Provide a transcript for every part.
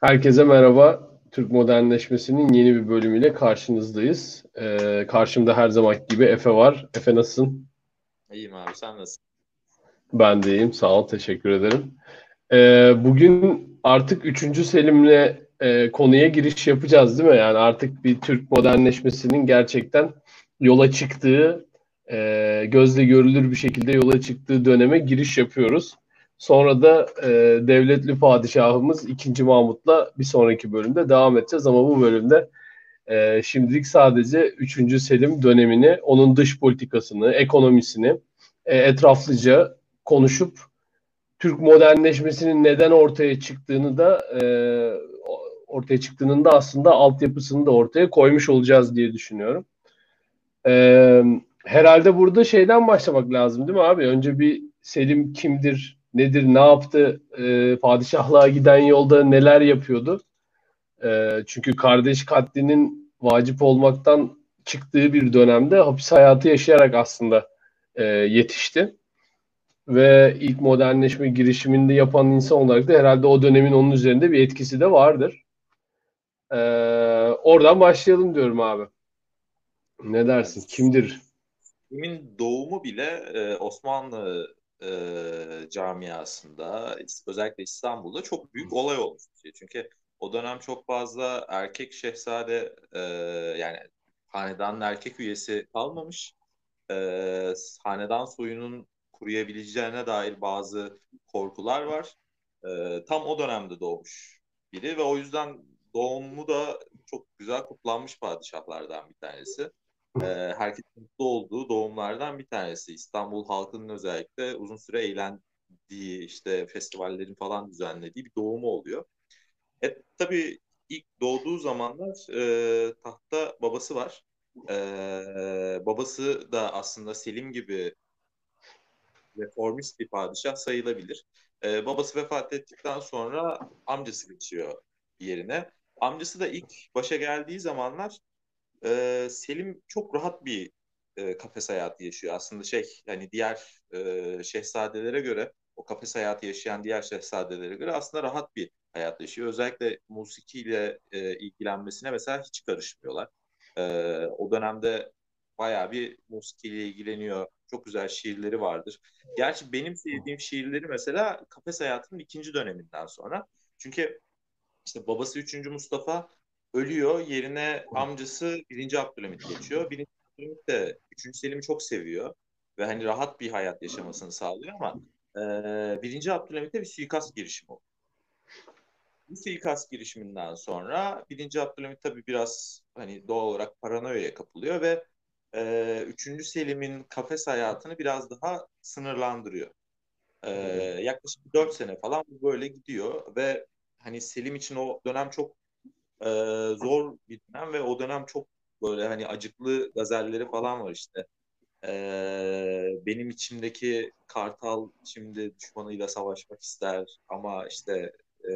Herkese merhaba. Türk modernleşmesinin yeni bir bölümüyle karşınızdayız. Ee, karşımda her zaman gibi Efe var. Efe nasılsın? İyiyim abi sen nasılsın? Ben de iyiyim. Sağ ol. Teşekkür ederim. Ee, bugün artık 3. Selim'le e, konuya giriş yapacağız değil mi? Yani artık bir Türk modernleşmesinin gerçekten yola çıktığı, e, gözle görülür bir şekilde yola çıktığı döneme giriş yapıyoruz. Sonra da e, devletli padişahımız 2. Mahmut'la bir sonraki bölümde devam edeceğiz ama bu bölümde e, şimdilik sadece 3. Selim dönemini, onun dış politikasını, ekonomisini e, etraflıca konuşup Türk modernleşmesinin neden ortaya çıktığını da e, ortaya çıktığının da aslında altyapısını da ortaya koymuş olacağız diye düşünüyorum. E, herhalde burada şeyden başlamak lazım değil mi abi? Önce bir Selim kimdir, nedir, ne yaptı, e, padişahlığa giden yolda neler yapıyordu? E, çünkü kardeş katlinin vacip olmaktan çıktığı bir dönemde hapis hayatı yaşayarak aslında e, yetişti. Ve ilk modernleşme girişiminde yapan insan olarak da herhalde o dönemin onun üzerinde bir etkisi de vardır. E, oradan başlayalım diyorum abi. Ne dersin? Kimdir? Kimin doğumu bile e, Osmanlı e, camiasında özellikle İstanbul'da çok büyük olay olmuş bir şey. Çünkü o dönem çok fazla erkek şehzade e, yani hanedanın erkek üyesi kalmamış. E, hanedan soyunun kuruyabileceğine dair bazı korkular var. E, tam o dönemde doğmuş biri ve o yüzden doğumu da çok güzel kutlanmış padişahlardan bir tanesi e, herkesin mutlu olduğu doğumlardan bir tanesi. İstanbul halkının özellikle uzun süre eğlendiği, işte festivallerin falan düzenlediği bir doğumu oluyor. E, tabii ilk doğduğu zamanlar e, tahta babası var. E, babası da aslında Selim gibi reformist bir padişah sayılabilir. E, babası vefat ettikten sonra amcası geçiyor yerine. Amcası da ilk başa geldiği zamanlar e, Selim çok rahat bir e, kafes hayatı yaşıyor. Aslında şey yani diğer e, şehzadelere göre o kafes hayatı yaşayan diğer şehzadelere göre aslında rahat bir hayat yaşıyor. Özellikle musikiyle e, ilgilenmesine mesela hiç karışmıyorlar. E, o dönemde bayağı bir musikiyle ilgileniyor. Çok güzel şiirleri vardır. Gerçi benim sevdiğim şiirleri mesela kafes hayatının ikinci döneminden sonra. Çünkü işte babası 3. Mustafa ölüyor. Yerine amcası 1. Abdülhamit geçiyor. 1. Abdülhamit de 3. Selim'i çok seviyor. Ve hani rahat bir hayat yaşamasını sağlıyor ama e, 1. Abdülhamit'e bir suikast girişimi oldu. Bu suikast girişiminden sonra 1. Abdülhamit tabii biraz hani doğal olarak paranoyaya kapılıyor ve e, 3. Selim'in kafes hayatını biraz daha sınırlandırıyor. E, yaklaşık 4 sene falan bu böyle gidiyor ve hani Selim için o dönem çok e, zor bir dönem ve o dönem çok böyle hani acıklı gazelleri falan var işte. E, benim içimdeki kartal şimdi düşmanıyla savaşmak ister ama işte e,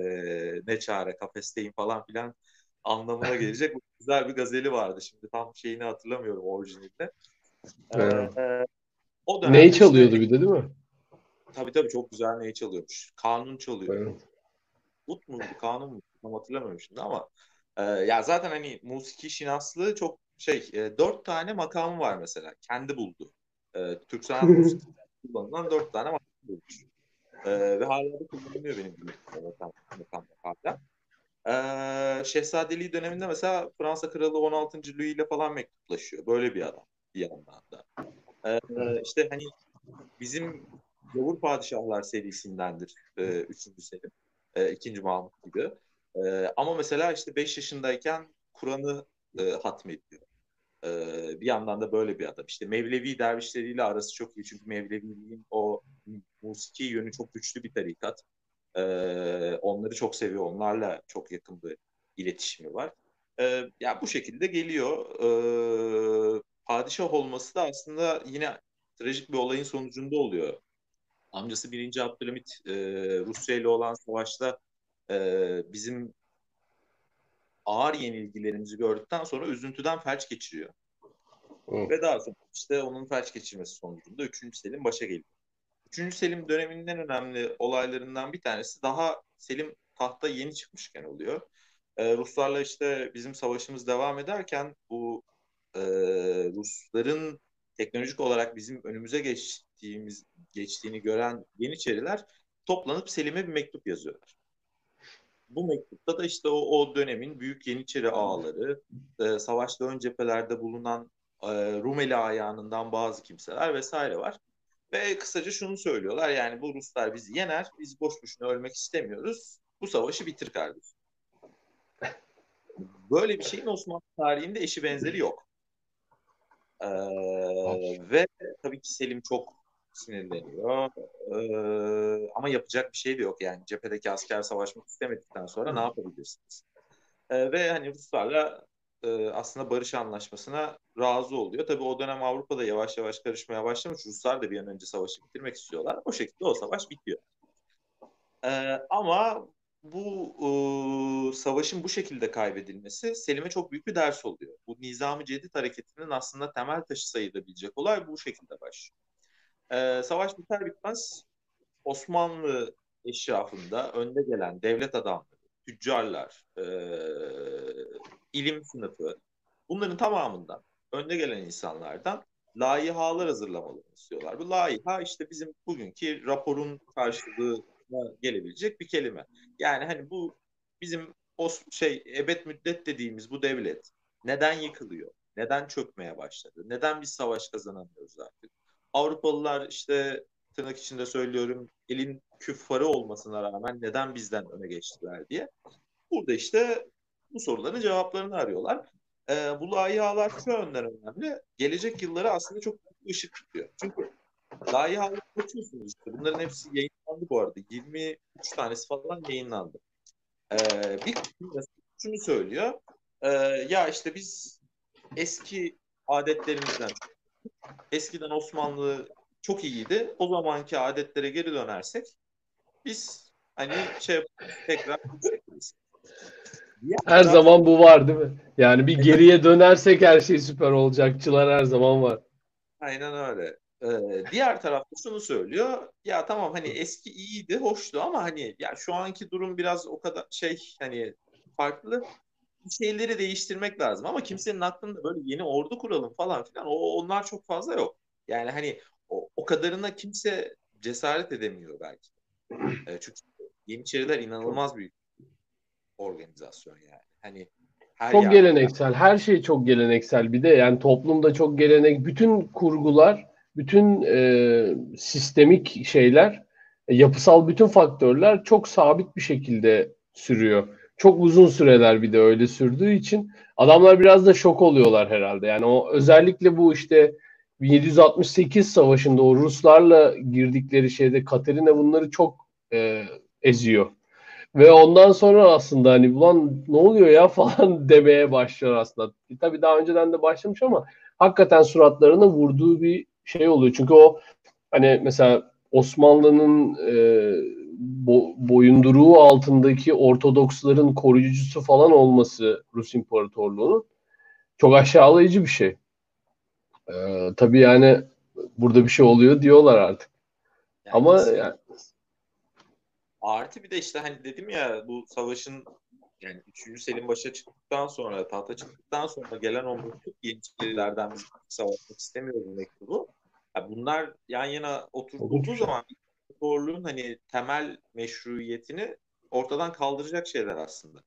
ne çare kafesteyim falan filan anlamına gelecek güzel bir gazeli vardı. Şimdi tam şeyini hatırlamıyorum orijinalde. Evet. Ee, o Neyi çalıyordu işte, bir de değil mi? Tabii tabii çok güzel neyi çalıyormuş. Kanun çalıyor. Evet. Ut mu? Kanun mu? Tam hatırlamıyorum şimdi ama ee, ya zaten hani musiki şinaslığı çok şey e, dört tane makamı var mesela. Kendi buldu. E, Türk sanat müziği kullanılan dört tane makam bulmuş. E, ve hala da kullanılıyor benim bildiğim makam, makam hala. E, Şehzadeliği döneminde mesela Fransa Kralı 16. Louis ile falan mektuplaşıyor. Böyle bir adam bir yandan da. E, işte hani bizim Yavur Padişahlar serisindendir e, üçüncü Selim. E, ikinci Mahmut gibi. E, ama mesela işte 5 yaşındayken Kur'an'ı e, hatmediyor. E, bir yandan da böyle bir adam. İşte Mevlevi dervişleriyle arası çok iyi. Çünkü Mevleviliğin o musiki yönü çok güçlü bir tarikat. E, onları çok seviyor. Onlarla çok yakın bir iletişimi var. E, ya bu şekilde geliyor. E, padişah olması da aslında yine trajik bir olayın sonucunda oluyor. Amcası 1. Abdülhamit e, Rusya ile olan savaşta e, bizim ağır yenilgilerimizi gördükten sonra üzüntüden felç geçiriyor. Oh. Ve daha sonra işte onun felç geçirmesi sonucunda 3. Selim başa geliyor. 3. Selim döneminin en önemli olaylarından bir tanesi daha Selim tahta yeni çıkmışken oluyor. E, Ruslarla işte bizim savaşımız devam ederken bu e, Rusların teknolojik olarak bizim önümüze geçtiğimiz geçtiğini gören Yeniçeriler toplanıp Selim'e bir mektup yazıyorlar. Bu mektupta da işte o, o dönemin büyük Yeniçeri ağaları, e, savaşta ön cephelerde bulunan e, Rumeli ayağından bazı kimseler vesaire var. Ve kısaca şunu söylüyorlar yani bu Ruslar bizi yener, biz boş boşuna ölmek istemiyoruz. Bu savaşı bitir kardeşim. Böyle bir şeyin Osmanlı tarihinde eşi benzeri yok. Ee, ve tabii ki Selim çok sinirleniyor. Ee, ama yapacak bir şey de yok yani. Cephedeki asker savaşmak istemedikten sonra ne yapabilirsiniz? Ee, ve hani Ruslarla e, aslında barış anlaşmasına razı oluyor. Tabii o dönem Avrupa'da yavaş yavaş karışmaya başlamış. Ruslar da bir an önce savaşı bitirmek istiyorlar. O şekilde o savaş bitiyor. Ee, ama bu e, savaşın bu şekilde kaybedilmesi Selim'e çok büyük bir ders oluyor. Bu Nizam-ı Cedid hareketinin aslında temel taşı sayılabilecek olay bu şekilde başlıyor. Ee, savaş biter bitmez Osmanlı eşrafında önde gelen devlet adamları, tüccarlar, e, ilim sınıfı bunların tamamından önde gelen insanlardan layihalar hazırlamalarını istiyorlar. Bu layiha işte bizim bugünkü raporun karşılığına gelebilecek bir kelime. Yani hani bu bizim o şey ebed müddet dediğimiz bu devlet neden yıkılıyor? Neden çökmeye başladı? Neden biz savaş kazanamıyoruz artık? Avrupalılar işte tırnak içinde söylüyorum elin küffarı olmasına rağmen neden bizden öne geçtiler diye. Burada işte bu soruların cevaplarını arıyorlar. E, bu layihalar şu yönden önemli. Gelecek yılları aslında çok ışık tutuyor. Çünkü layihaları bakıyorsunuz işte. Bunların hepsi yayınlandı bu arada. 23 tanesi falan yayınlandı. E, bir şunu söylüyor. E, ya işte biz eski adetlerimizden eskiden Osmanlı çok iyiydi. O zamanki adetlere geri dönersek biz hani şey tekrar her zaman bu var değil mi? Yani bir geriye dönersek her şey süper olacakçılar her zaman var. Aynen öyle. Ee, diğer tarafta şunu söylüyor. Ya tamam hani eski iyiydi, hoştu ama hani ya şu anki durum biraz o kadar şey hani farklı. Şeyleri değiştirmek lazım ama kimsenin aklında böyle yeni ordu kuralım falan filan o onlar çok fazla yok. Yani hani o, o kadarına kimse cesaret edemiyor belki. E, çünkü Yeniçeriler inanılmaz büyük organizasyon yani. Hani her çok geleneksel. Her şey çok geleneksel. Bir de yani toplumda çok gelenek. Bütün kurgular, bütün e, sistemik şeyler, e, yapısal bütün faktörler çok sabit bir şekilde sürüyor. Çok uzun süreler bir de öyle sürdüğü için adamlar biraz da şok oluyorlar herhalde. Yani o özellikle bu işte 1768 savaşında o Ruslarla girdikleri şeyde Katerina bunları çok e, eziyor. Ve ondan sonra aslında hani ulan ne oluyor ya falan demeye başlıyor aslında. E, tabii daha önceden de başlamış ama hakikaten suratlarına vurduğu bir şey oluyor. Çünkü o hani mesela Osmanlı'nın e, bo, boyunduruğu altındaki Ortodoksların koruyucusu falan olması Rus İmparatorluğu'nun çok aşağılayıcı bir şey. E, tabii yani burada bir şey oluyor diyorlar artık. Yani Ama yani, Artı bir de işte hani dedim ya bu savaşın yani 3. Selim başa çıktıktan sonra tahta çıktıktan sonra gelen o mektup Yeniçerilerden biz savaşmak istemiyoruz mektubu. Yani bunlar yan yana oturduğu zaman zorluğun hani temel meşruiyetini ortadan kaldıracak şeyler aslında.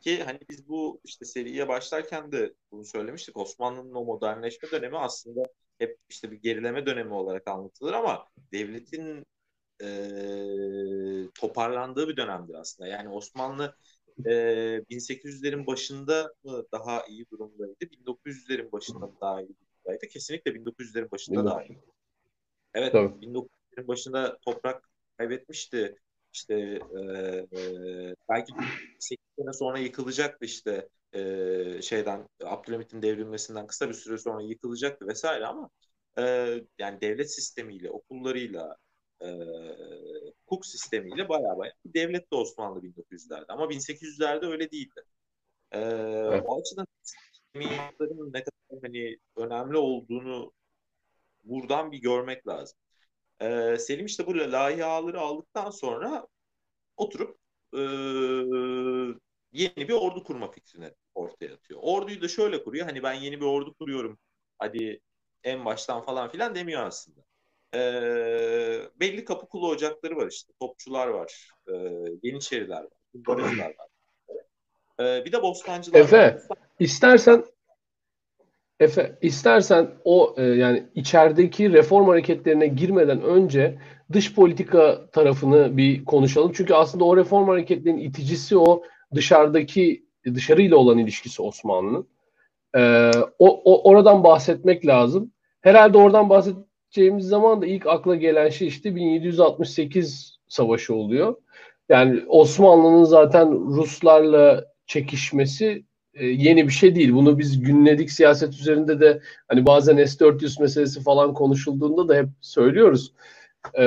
Ki hani biz bu işte seriye başlarken de bunu söylemiştik. Osmanlı'nın o modernleşme dönemi aslında hep işte bir gerileme dönemi olarak anlatılır ama devletin e, toparlandığı bir dönemdir aslında. Yani Osmanlı e, 1800'lerin başında mı daha iyi durumdaydı? 1900'lerin başında mı daha iyi durumdaydı? Kesinlikle 1900'lerin başında daha iyi. Evet, Tabii. 1900'lerin başında toprak kaybetmişti. İşte e, e, belki 8 sene sonra yıkılacaktı işte e, şeyden Abdülhamit'in devrilmesinden kısa bir süre sonra yıkılacaktı vesaire ama e, yani devlet sistemiyle, okullarıyla, e, hukuk sistemiyle baya baya bir devlet de Osmanlı 1900'lerde ama 1800'lerde öyle değildi. E, evet. O açıdan sistemiyatların ne kadar hani önemli olduğunu buradan bir görmek lazım. E, Selim işte bu layihaları aldıktan sonra oturup e, yeni bir ordu kurma fikrini ortaya atıyor. Orduyu da şöyle kuruyor. Hani ben yeni bir ordu kuruyorum. Hadi en baştan falan filan demiyor aslında. E, belli kapı kulu ocakları var işte. Topçular var. E, Yeniçeriler var. Barajlar var. E, bir de Bostancılar Efe, var. istersen Efe, istersen o e, yani içerideki reform hareketlerine girmeden önce dış politika tarafını bir konuşalım. Çünkü aslında o reform hareketlerinin iticisi o dışarıdaki dışarıyla olan ilişkisi Osmanlı'nın. E, o, o oradan bahsetmek lazım. Herhalde oradan bahsedeceğimiz zaman da ilk akla gelen şey işte 1768 savaşı oluyor. Yani Osmanlı'nın zaten Ruslarla çekişmesi e, yeni bir şey değil. Bunu biz günledik siyaset üzerinde de hani bazen S-400 meselesi falan konuşulduğunda da hep söylüyoruz. E,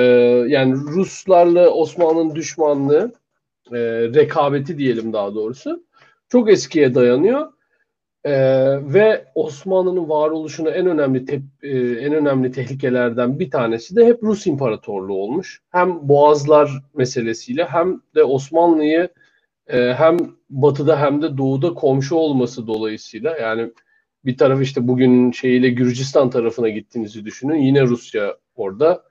yani Ruslarla Osmanlı'nın düşmanlığı, e, rekabeti diyelim daha doğrusu çok eskiye dayanıyor. Ee, ve Osmanlı'nın varoluşuna en önemli tep, e, en önemli tehlikelerden bir tanesi de hep Rus İmparatorluğu olmuş. Hem Boğazlar meselesiyle hem de Osmanlı'yı e, hem batıda hem de doğuda komşu olması dolayısıyla yani bir taraf işte bugün şeyiyle Gürcistan tarafına gittiğinizi düşünün. Yine Rusya orada.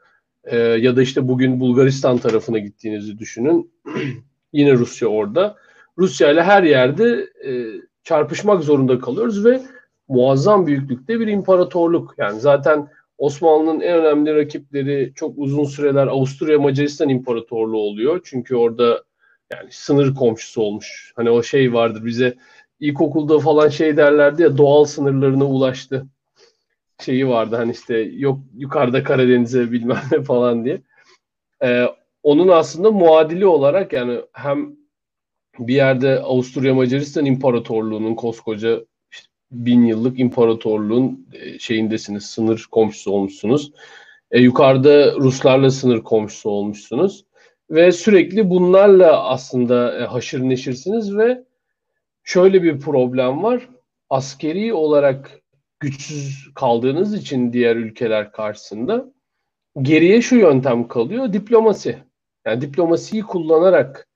E, ya da işte bugün Bulgaristan tarafına gittiğinizi düşünün. Yine Rusya orada. Rusya ile her yerde e, çarpışmak zorunda kalıyoruz ve muazzam büyüklükte bir imparatorluk. Yani zaten Osmanlı'nın en önemli rakipleri çok uzun süreler Avusturya Macaristan İmparatorluğu oluyor. Çünkü orada yani sınır komşusu olmuş. Hani o şey vardır bize ilkokulda falan şey derlerdi ya doğal sınırlarına ulaştı. Şeyi vardı hani işte yok yukarıda Karadeniz'e bilmem ne falan diye. Ee, onun aslında muadili olarak yani hem bir yerde Avusturya Macaristan İmparatorluğu'nun koskoca işte bin yıllık imparatorluğun e, şeyindesiniz, sınır komşusu olmuşsunuz. E, yukarıda Ruslarla sınır komşusu olmuşsunuz ve sürekli bunlarla aslında e, haşır neşirsiniz ve şöyle bir problem var. Askeri olarak güçsüz kaldığınız için diğer ülkeler karşısında geriye şu yöntem kalıyor. Diplomasi. Yani diplomasiyi kullanarak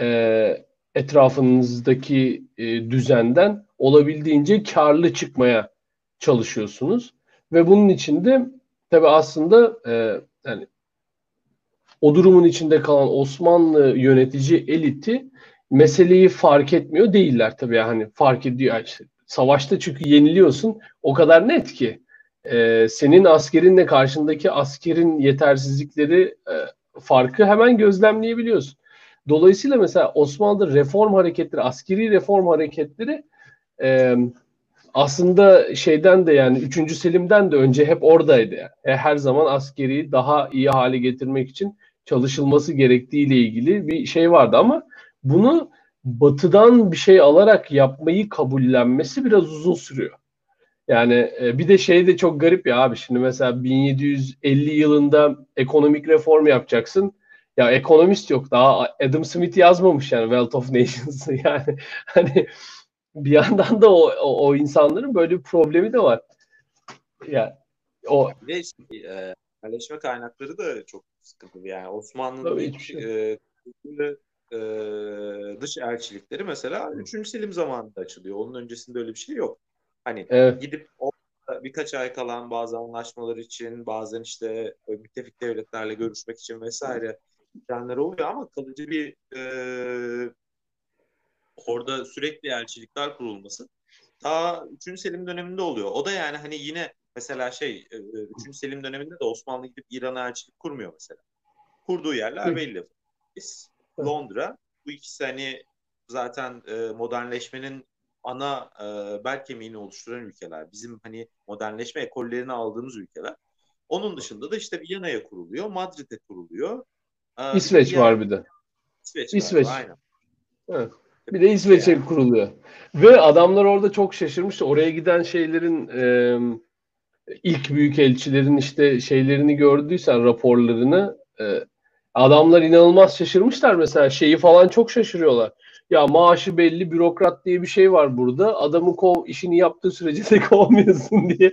e, etrafınızdaki e, düzenden olabildiğince karlı çıkmaya çalışıyorsunuz. Ve bunun için de tabi aslında e, yani o durumun içinde kalan Osmanlı yönetici eliti meseleyi fark etmiyor değiller tabii yani fark ediyor işte savaşta çünkü yeniliyorsun o kadar net ki e, senin askerinle karşındaki askerin yetersizlikleri e, farkı hemen gözlemleyebiliyorsun. Dolayısıyla mesela Osmanlı'da reform hareketleri, askeri reform hareketleri e, aslında şeyden de yani 3. Selim'den de önce hep oradaydı. Yani. E, her zaman askeri daha iyi hale getirmek için çalışılması gerektiğiyle ilgili bir şey vardı ama bunu batıdan bir şey alarak yapmayı kabullenmesi biraz uzun sürüyor. Yani e, bir de şey de çok garip ya abi şimdi mesela 1750 yılında ekonomik reform yapacaksın. Ya ekonomist yok daha Adam Smith yazmamış yani Wealth of Nations yani hani bir yandan da o, o, o insanların böyle bir problemi de var. Ya o ve e, yerleşme kaynakları da çok sıkıntılı. Yani Osmanlı'nın ilk şey. e, e, dış elçilikleri mesela 3. Selim zamanında açılıyor. Onun öncesinde öyle bir şey yok. Hani evet. gidip birkaç ay kalan bazı anlaşmalar için bazen işte müttefik devletlerle görüşmek için vesaire planlar oluyor ama kalıcı bir e, orada sürekli elçilikler kurulması ta 3. Selim döneminde oluyor. O da yani hani yine mesela şey 3. E, Selim döneminde de Osmanlı gidip İran'a elçilik kurmuyor mesela. Kurduğu yerler belli. Paris, Londra bu ikisi hani zaten e, modernleşmenin ana e, bel kemiğini oluşturan ülkeler. Bizim hani modernleşme ekollerini aldığımız ülkeler. Onun dışında da işte Viyana'ya kuruluyor, Madrid'e kuruluyor. Ee, İsveç bir var bir de. İsveç. İsveç. Var, aynen. Evet. Bir de İsveç'e yani. kuruluyor. Ve adamlar orada çok şaşırmış. Oraya giden şeylerin e, ilk büyük elçilerin işte şeylerini gördüysen raporlarını e, adamlar inanılmaz şaşırmışlar mesela şeyi falan çok şaşırıyorlar. Ya maaşı belli bürokrat diye bir şey var burada. Adamı kov işini yaptığı sürece de kovmuyorsun diye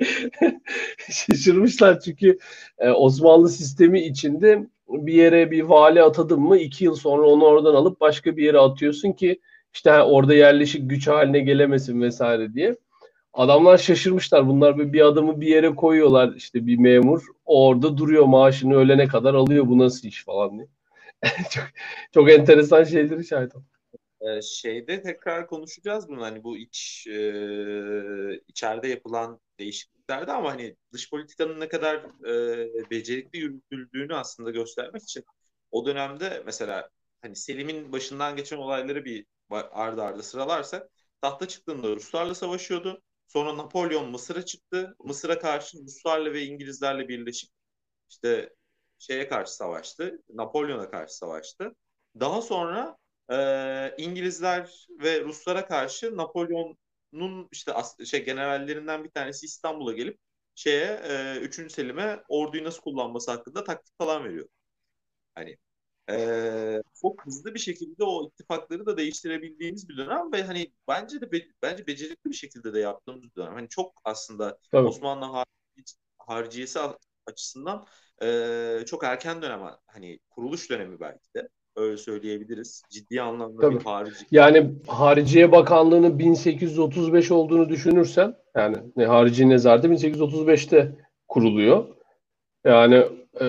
şaşırmışlar çünkü e, Osmanlı sistemi içinde bir yere bir vali atadın mı iki yıl sonra onu oradan alıp başka bir yere atıyorsun ki işte orada yerleşik güç haline gelemesin vesaire diye. Adamlar şaşırmışlar. Bunlar bir adamı bir yere koyuyorlar işte bir memur. orada duruyor maaşını ölene kadar alıyor. Bu nasıl iş falan diye. çok, çok enteresan şeyleri şahit oldum. Ee, şeyde tekrar konuşacağız bunu hani bu iç e, içeride yapılan değişikliklerde ama hani dış politikanın ne kadar e, becerikli yürütüldüğünü aslında göstermek için o dönemde mesela hani Selim'in başından geçen olayları bir ardı ardı sıralarsak tahta çıktığında Ruslarla savaşıyordu. Sonra Napolyon Mısır'a çıktı. Mısır'a karşı Ruslarla ve İngilizlerle birleşip işte şeye karşı savaştı. Napolyon'a karşı savaştı. Daha sonra e, İngilizler ve Ruslara karşı Napolyon'un işte şey generallerinden bir tanesi İstanbul'a gelip şeye e, 3. Selim'e orduyu nasıl kullanması hakkında taktik falan veriyor. Hani e, çok hızlı bir şekilde o ittifakları da değiştirebildiğimiz bir dönem ve hani bence de be, bence becerikli bir şekilde de yaptığımız bir dönem. Hani çok aslında Tabii. Osmanlı har harciyesi açısından e, çok erken dönem hani kuruluş dönemi belki de öyle söyleyebiliriz. Ciddi anlamda Tabii. bir harici. Yani Hariciye Bakanlığı'nın 1835 olduğunu düşünürsen yani ne Harici Nezareti 1835'te kuruluyor. Yani e,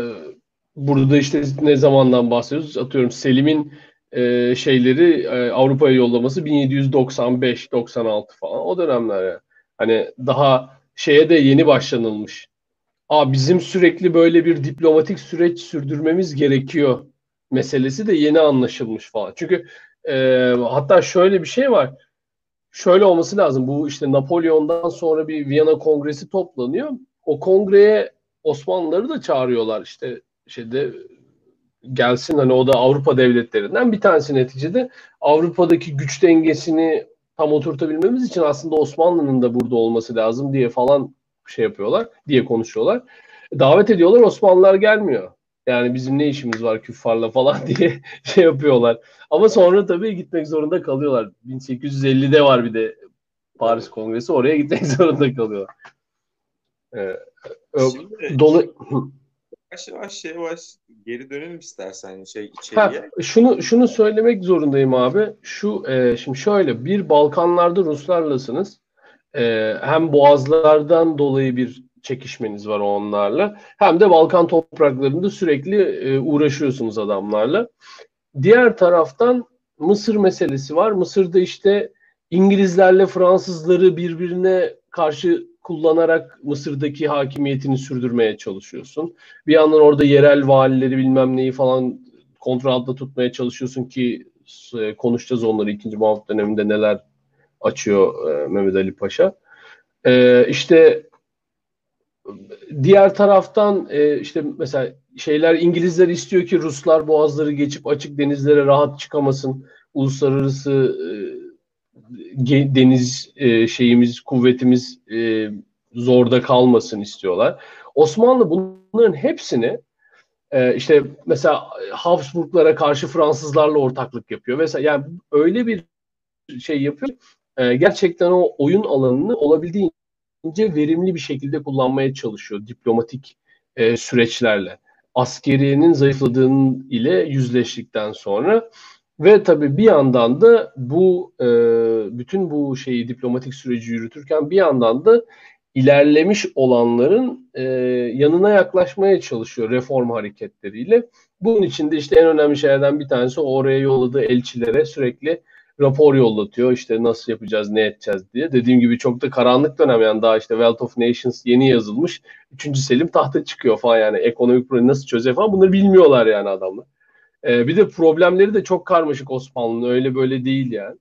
burada işte ne zamandan bahsediyoruz? Atıyorum Selim'in e, şeyleri e, Avrupa'ya yollaması 1795-96 falan o dönemler yani. Hani daha şeye de yeni başlanılmış. Aa bizim sürekli böyle bir diplomatik süreç sürdürmemiz gerekiyor meselesi de yeni anlaşılmış falan. Çünkü e, hatta şöyle bir şey var. Şöyle olması lazım. Bu işte Napolyon'dan sonra bir Viyana Kongresi toplanıyor. O kongreye Osmanlıları da çağırıyorlar işte şeyde gelsin hani o da Avrupa devletlerinden bir tanesi neticede Avrupa'daki güç dengesini tam oturtabilmemiz için aslında Osmanlı'nın da burada olması lazım diye falan şey yapıyorlar diye konuşuyorlar. Davet ediyorlar Osmanlılar gelmiyor. Yani bizim ne işimiz var küffarla falan diye şey yapıyorlar. Ama sonra tabii gitmek zorunda kalıyorlar. 1850'de var bir de Paris Kongresi oraya gitmek zorunda kalıyorlar. Ee, Şimdi, dolu yavaş yavaş yavaş geri dönelim istersen şey içeriye. Ha, şunu şunu söylemek zorundayım abi. Şu e, şimdi şöyle bir Balkanlarda Ruslarlasınız. E, hem boğazlardan dolayı bir çekişmeniz var onlarla. Hem de Balkan topraklarında sürekli e, uğraşıyorsunuz adamlarla. Diğer taraftan Mısır meselesi var. Mısır'da işte İngilizlerle Fransızları birbirine karşı kullanarak Mısır'daki hakimiyetini sürdürmeye çalışıyorsun. Bir yandan orada yerel valileri bilmem neyi falan kontrol altında tutmaya çalışıyorsun ki e, konuşacağız onları ikinci Mahmut döneminde neler açıyor e, Mehmet Ali Paşa. E, işte diğer taraftan e, işte mesela şeyler İngilizler istiyor ki Ruslar boğazları geçip açık denizlere rahat çıkamasın. Uluslararası e, deniz e, şeyimiz, kuvvetimiz e, zorda kalmasın istiyorlar. Osmanlı bunların hepsini e, işte mesela Habsburglara karşı Fransızlarla ortaklık yapıyor. Mesela yani öyle bir şey yapıyor. E, gerçekten o oyun alanını olabildiğince verimli bir şekilde kullanmaya çalışıyor diplomatik e, süreçlerle. Askeriyenin zayıfladığının ile yüzleştikten sonra ve tabii bir yandan da bu e, bütün bu şeyi diplomatik süreci yürütürken bir yandan da ilerlemiş olanların e, yanına yaklaşmaya çalışıyor reform hareketleriyle. Bunun için de işte en önemli şeylerden bir tanesi oraya yolladığı elçilere sürekli rapor yollatıyor. İşte nasıl yapacağız, ne edeceğiz diye. Dediğim gibi çok da karanlık dönem yani daha işte Wealth of Nations yeni yazılmış. Üçüncü Selim tahta çıkıyor falan yani ekonomik problemi nasıl çözecek falan bunları bilmiyorlar yani adamlar. Ee, bir de problemleri de çok karmaşık Osmanlı'nın öyle böyle değil yani.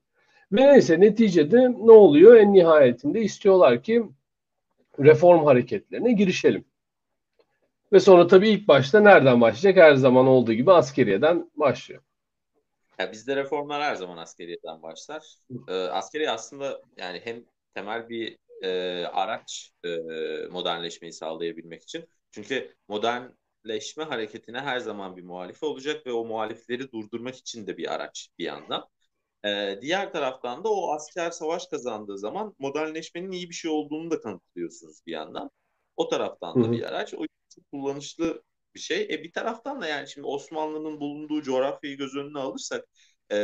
Ve neyse neticede ne oluyor? En nihayetinde istiyorlar ki reform hareketlerine girişelim. Ve sonra tabii ilk başta nereden başlayacak? Her zaman olduğu gibi askeriyeden başlıyor. Ya bizde reformlar her zaman askeriyeden başlar. Ee, askeri aslında yani hem temel bir e, araç e, modernleşmeyi sağlayabilmek için. Çünkü modernleşme hareketine her zaman bir muhalif olacak ve o muhalifleri durdurmak için de bir araç bir yandan. Ee, diğer taraftan da o asker savaş kazandığı zaman modernleşmenin iyi bir şey olduğunu da kanıtlıyorsunuz bir yandan. O taraftan da Hı-hı. bir araç. O çok kullanışlı bir şey. E bir taraftan da yani şimdi Osmanlı'nın bulunduğu coğrafyayı göz önüne alırsak e,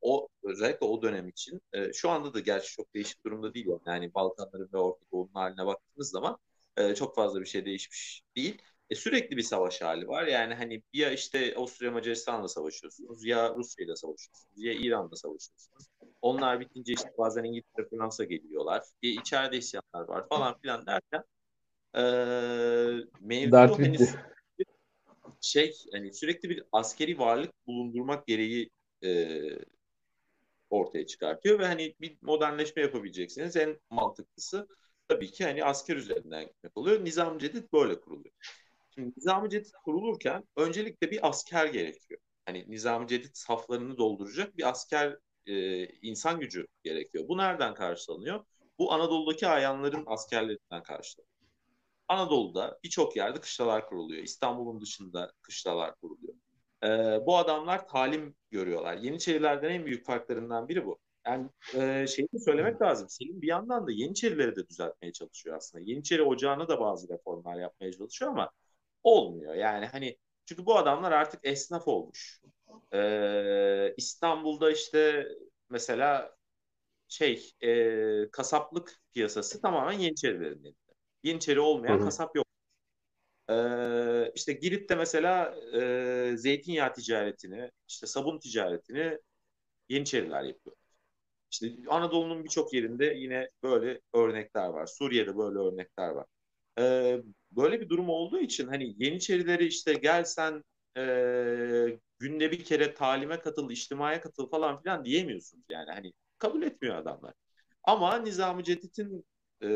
o özellikle o dönem için e, şu anda da gerçi çok değişik durumda değil yani Balkanların ve Orta Doğu'nun haline baktığınız zaman e, çok fazla bir şey değişmiş değil. E, sürekli bir savaş hali var. Yani hani ya işte Avusturya Macaristan'la savaşıyorsunuz ya Rusya'yla savaşıyorsunuz ya İran'la savaşıyorsunuz. Onlar bitince işte bazen İngiltere Fransa geliyorlar. E, içeride isyanlar var falan filan derken e, mevzu Dert hani şey hani sürekli bir askeri varlık bulundurmak gereği e, ortaya çıkartıyor ve hani bir modernleşme yapabileceksiniz. En mantıklısı tabii ki hani asker üzerinden gitmek oluyor. Nizam Cedid böyle kuruluyor. Şimdi Nizam Cedid kurulurken öncelikle bir asker gerekiyor. Hani Nizam Cedid saflarını dolduracak bir asker e, insan gücü gerekiyor. Bu nereden karşılanıyor? Bu Anadolu'daki ayanların askerlerinden karşılanıyor. Anadolu'da birçok yerde kışlalar kuruluyor. İstanbul'un dışında kışlalar kuruluyor. E, bu adamlar talim görüyorlar. Yeniçerilerden en büyük farklarından biri bu. Yani e, şeyi de söylemek lazım. Selim bir yandan da Yeniçerileri de düzeltmeye çalışıyor aslında. Yeniçeri ocağına da bazı reformlar yapmaya çalışıyor ama olmuyor. Yani hani çünkü bu adamlar artık esnaf olmuş. Ee, İstanbul'da işte mesela şey e, kasaplık piyasası tamamen Yeniçerilerin elinde. Yeniçeri olmayan Hı-hı. kasap yok. Ee, işte Girit'te mesela e, zeytinyağı ticaretini, işte sabun ticaretini Yeniçeriler yapıyor. İşte Anadolu'nun birçok yerinde yine böyle örnekler var. Suriye'de böyle örnekler var. Ee, böyle bir durum olduğu için hani Yeniçerileri işte gelsen e, günde bir kere talime katıl, içtimaya katıl falan filan diyemiyorsunuz yani. Hani kabul etmiyor adamlar. Ama Nizami Cedid'in e,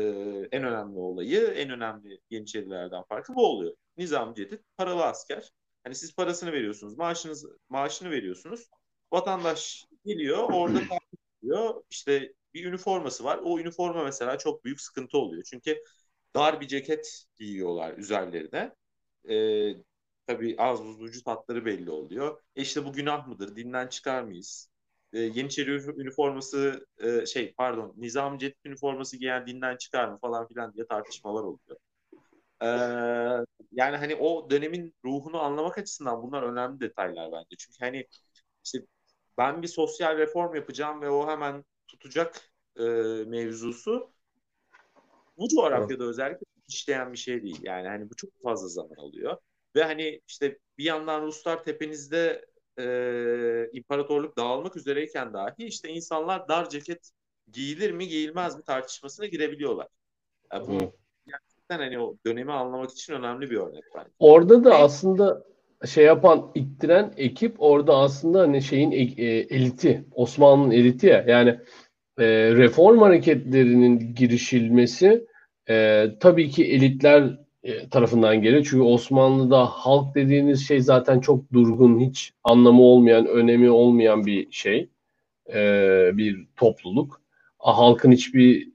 en önemli olayı, en önemli Yeniçerilerden farkı bu oluyor. Nizam Cedid paralı asker. Hani siz parasını veriyorsunuz, maaşınız maaşını veriyorsunuz. Vatandaş geliyor, orada diyor. İşte bir üniforması var. O üniforma mesela çok büyük sıkıntı oluyor. Çünkü dar bir ceket giyiyorlar üzerlerine. Ee, tabii az buz vücut hatları belli oluyor. E işte bu günah mıdır? Dinden çıkar mıyız? e, Yeniçeri üniforması e, şey pardon Nizam Cedid üniforması giyen dinden çıkar mı falan filan diye tartışmalar oluyor. E, yani hani o dönemin ruhunu anlamak açısından bunlar önemli detaylar bence. Çünkü hani işte ben bir sosyal reform yapacağım ve o hemen tutacak e, mevzusu bu coğrafyada özellikle işleyen bir şey değil. Yani hani bu çok fazla zaman alıyor. Ve hani işte bir yandan Ruslar tepenizde e, imparatorluk dağılmak üzereyken dahi işte insanlar dar ceket giyilir mi giyilmez mi tartışmasına girebiliyorlar. Yani bu gerçekten hani o dönemi anlamak için önemli bir örnek bence. Orada da aslında şey yapan ittiren ekip orada aslında hani şeyin e, eliti Osmanlı'nın eliti ya yani e, reform hareketlerinin girişilmesi e, tabii ki elitler e, tarafından geliyor. Çünkü Osmanlı'da halk dediğiniz şey zaten çok durgun, hiç anlamı olmayan, önemi olmayan bir şey. E, bir topluluk. Halkın hiçbir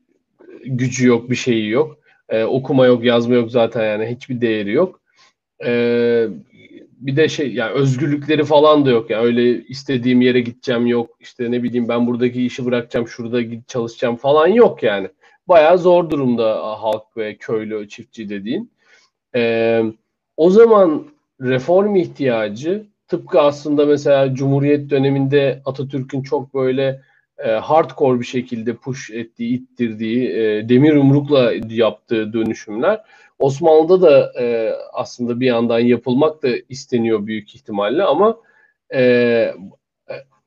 gücü yok, bir şeyi yok. E, okuma yok, yazma yok zaten yani hiçbir değeri yok. Bir de şey yani özgürlükleri falan da yok. Yani öyle istediğim yere gideceğim yok. İşte ne bileyim ben buradaki işi bırakacağım, şurada git çalışacağım falan yok yani. Bayağı zor durumda halk ve köylü, çiftçi dediğin. E, o zaman reform ihtiyacı tıpkı aslında mesela Cumhuriyet döneminde Atatürk'ün çok böyle e, hardcore bir şekilde push ettiği, ittirdiği, e, demir yumrukla yaptığı dönüşümler Osmanlı'da da e, aslında bir yandan yapılmak da isteniyor büyük ihtimalle ama e,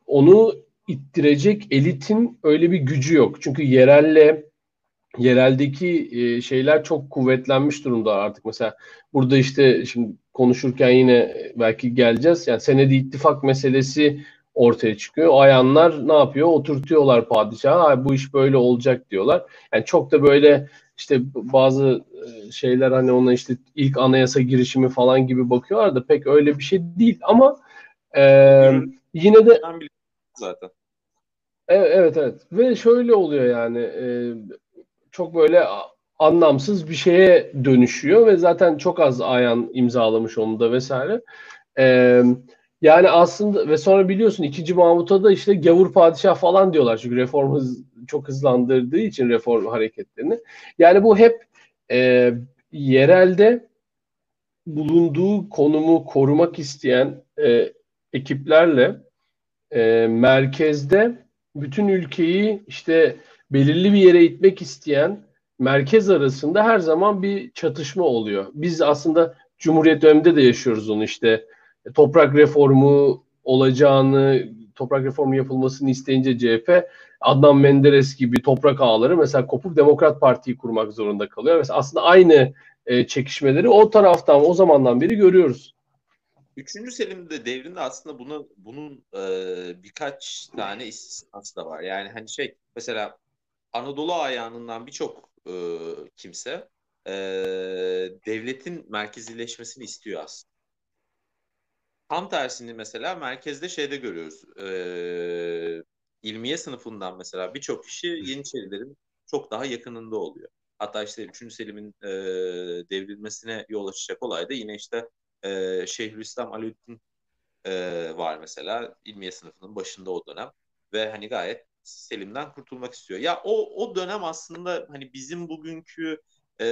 onu ittirecek elitin öyle bir gücü yok. Çünkü yerelle yereldeki e, şeyler çok kuvvetlenmiş durumda artık. Mesela burada işte şimdi konuşurken yine belki geleceğiz. Yani senedi ittifak meselesi ortaya çıkıyor. Ayanlar ne yapıyor? Oturtuyorlar padişahı. Bu iş böyle olacak diyorlar. Yani çok da böyle işte bazı e, şeyler hani ona işte ilk anayasa girişimi falan gibi bakıyorlar da pek öyle bir şey değil ama e, yine de zaten. Evet evet evet ve şöyle oluyor yani e, çok böyle anlamsız bir şeye dönüşüyor ve zaten çok az ayan imzalamış onu da vesaire. Ee, yani aslında ve sonra biliyorsun 2. Mahmut'a da işte gavur padişah falan diyorlar çünkü reform hız, çok hızlandırdığı için reform hareketlerini. Yani bu hep e, yerelde bulunduğu konumu korumak isteyen e, ekiplerle e, merkezde bütün ülkeyi işte belirli bir yere itmek isteyen merkez arasında her zaman bir çatışma oluyor. Biz aslında Cumhuriyet döneminde de yaşıyoruz onu işte toprak reformu olacağını, toprak reformu yapılmasını isteyince CHP Adnan Menderes gibi toprak ağları mesela kopuk Demokrat Parti'yi kurmak zorunda kalıyor. Mesela aslında aynı e, çekişmeleri o taraftan o zamandan beri görüyoruz. Üçüncü Selim'de devrinde aslında buna bunun e, birkaç tane istisnası da var. Yani hani şey mesela Anadolu ayağından birçok e, kimse e, devletin merkezileşmesini istiyor aslında. Tam tersini mesela merkezde şeyde görüyoruz. E, ilmiye sınıfından mesela birçok kişi Yeniçerilerin çok daha yakınında oluyor. Hatta işte 3. Selim'in e, devrilmesine yol açacak olay da yine işte e, Şeyhülislam Alaaddin e, var mesela ilmiye sınıfının başında o dönem ve hani gayet Selim'den kurtulmak istiyor. Ya o o dönem aslında hani bizim bugünkü e,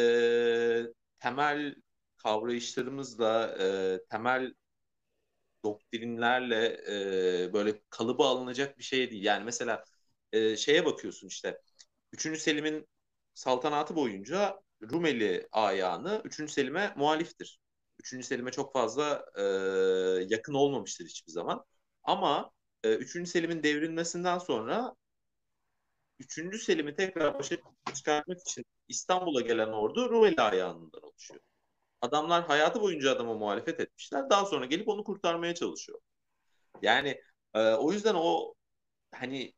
temel kavrayışlarımızla e, temel doktrinlerle e, böyle kalıba alınacak bir şey değil. Yani mesela e, şeye bakıyorsun işte 3. Selim'in saltanatı boyunca Rumeli ayağını 3. Selim'e muhaliftir. 3. Selim'e çok fazla e, yakın olmamıştır hiçbir zaman. Ama e, 3. Selim'in devrilmesinden sonra 3. Selim'i tekrar başa çıkartmak için İstanbul'a gelen ordu Rumeli ayağından oluşuyor. Adamlar hayatı boyunca adama muhalefet etmişler. Daha sonra gelip onu kurtarmaya çalışıyor. Yani e, o yüzden o hani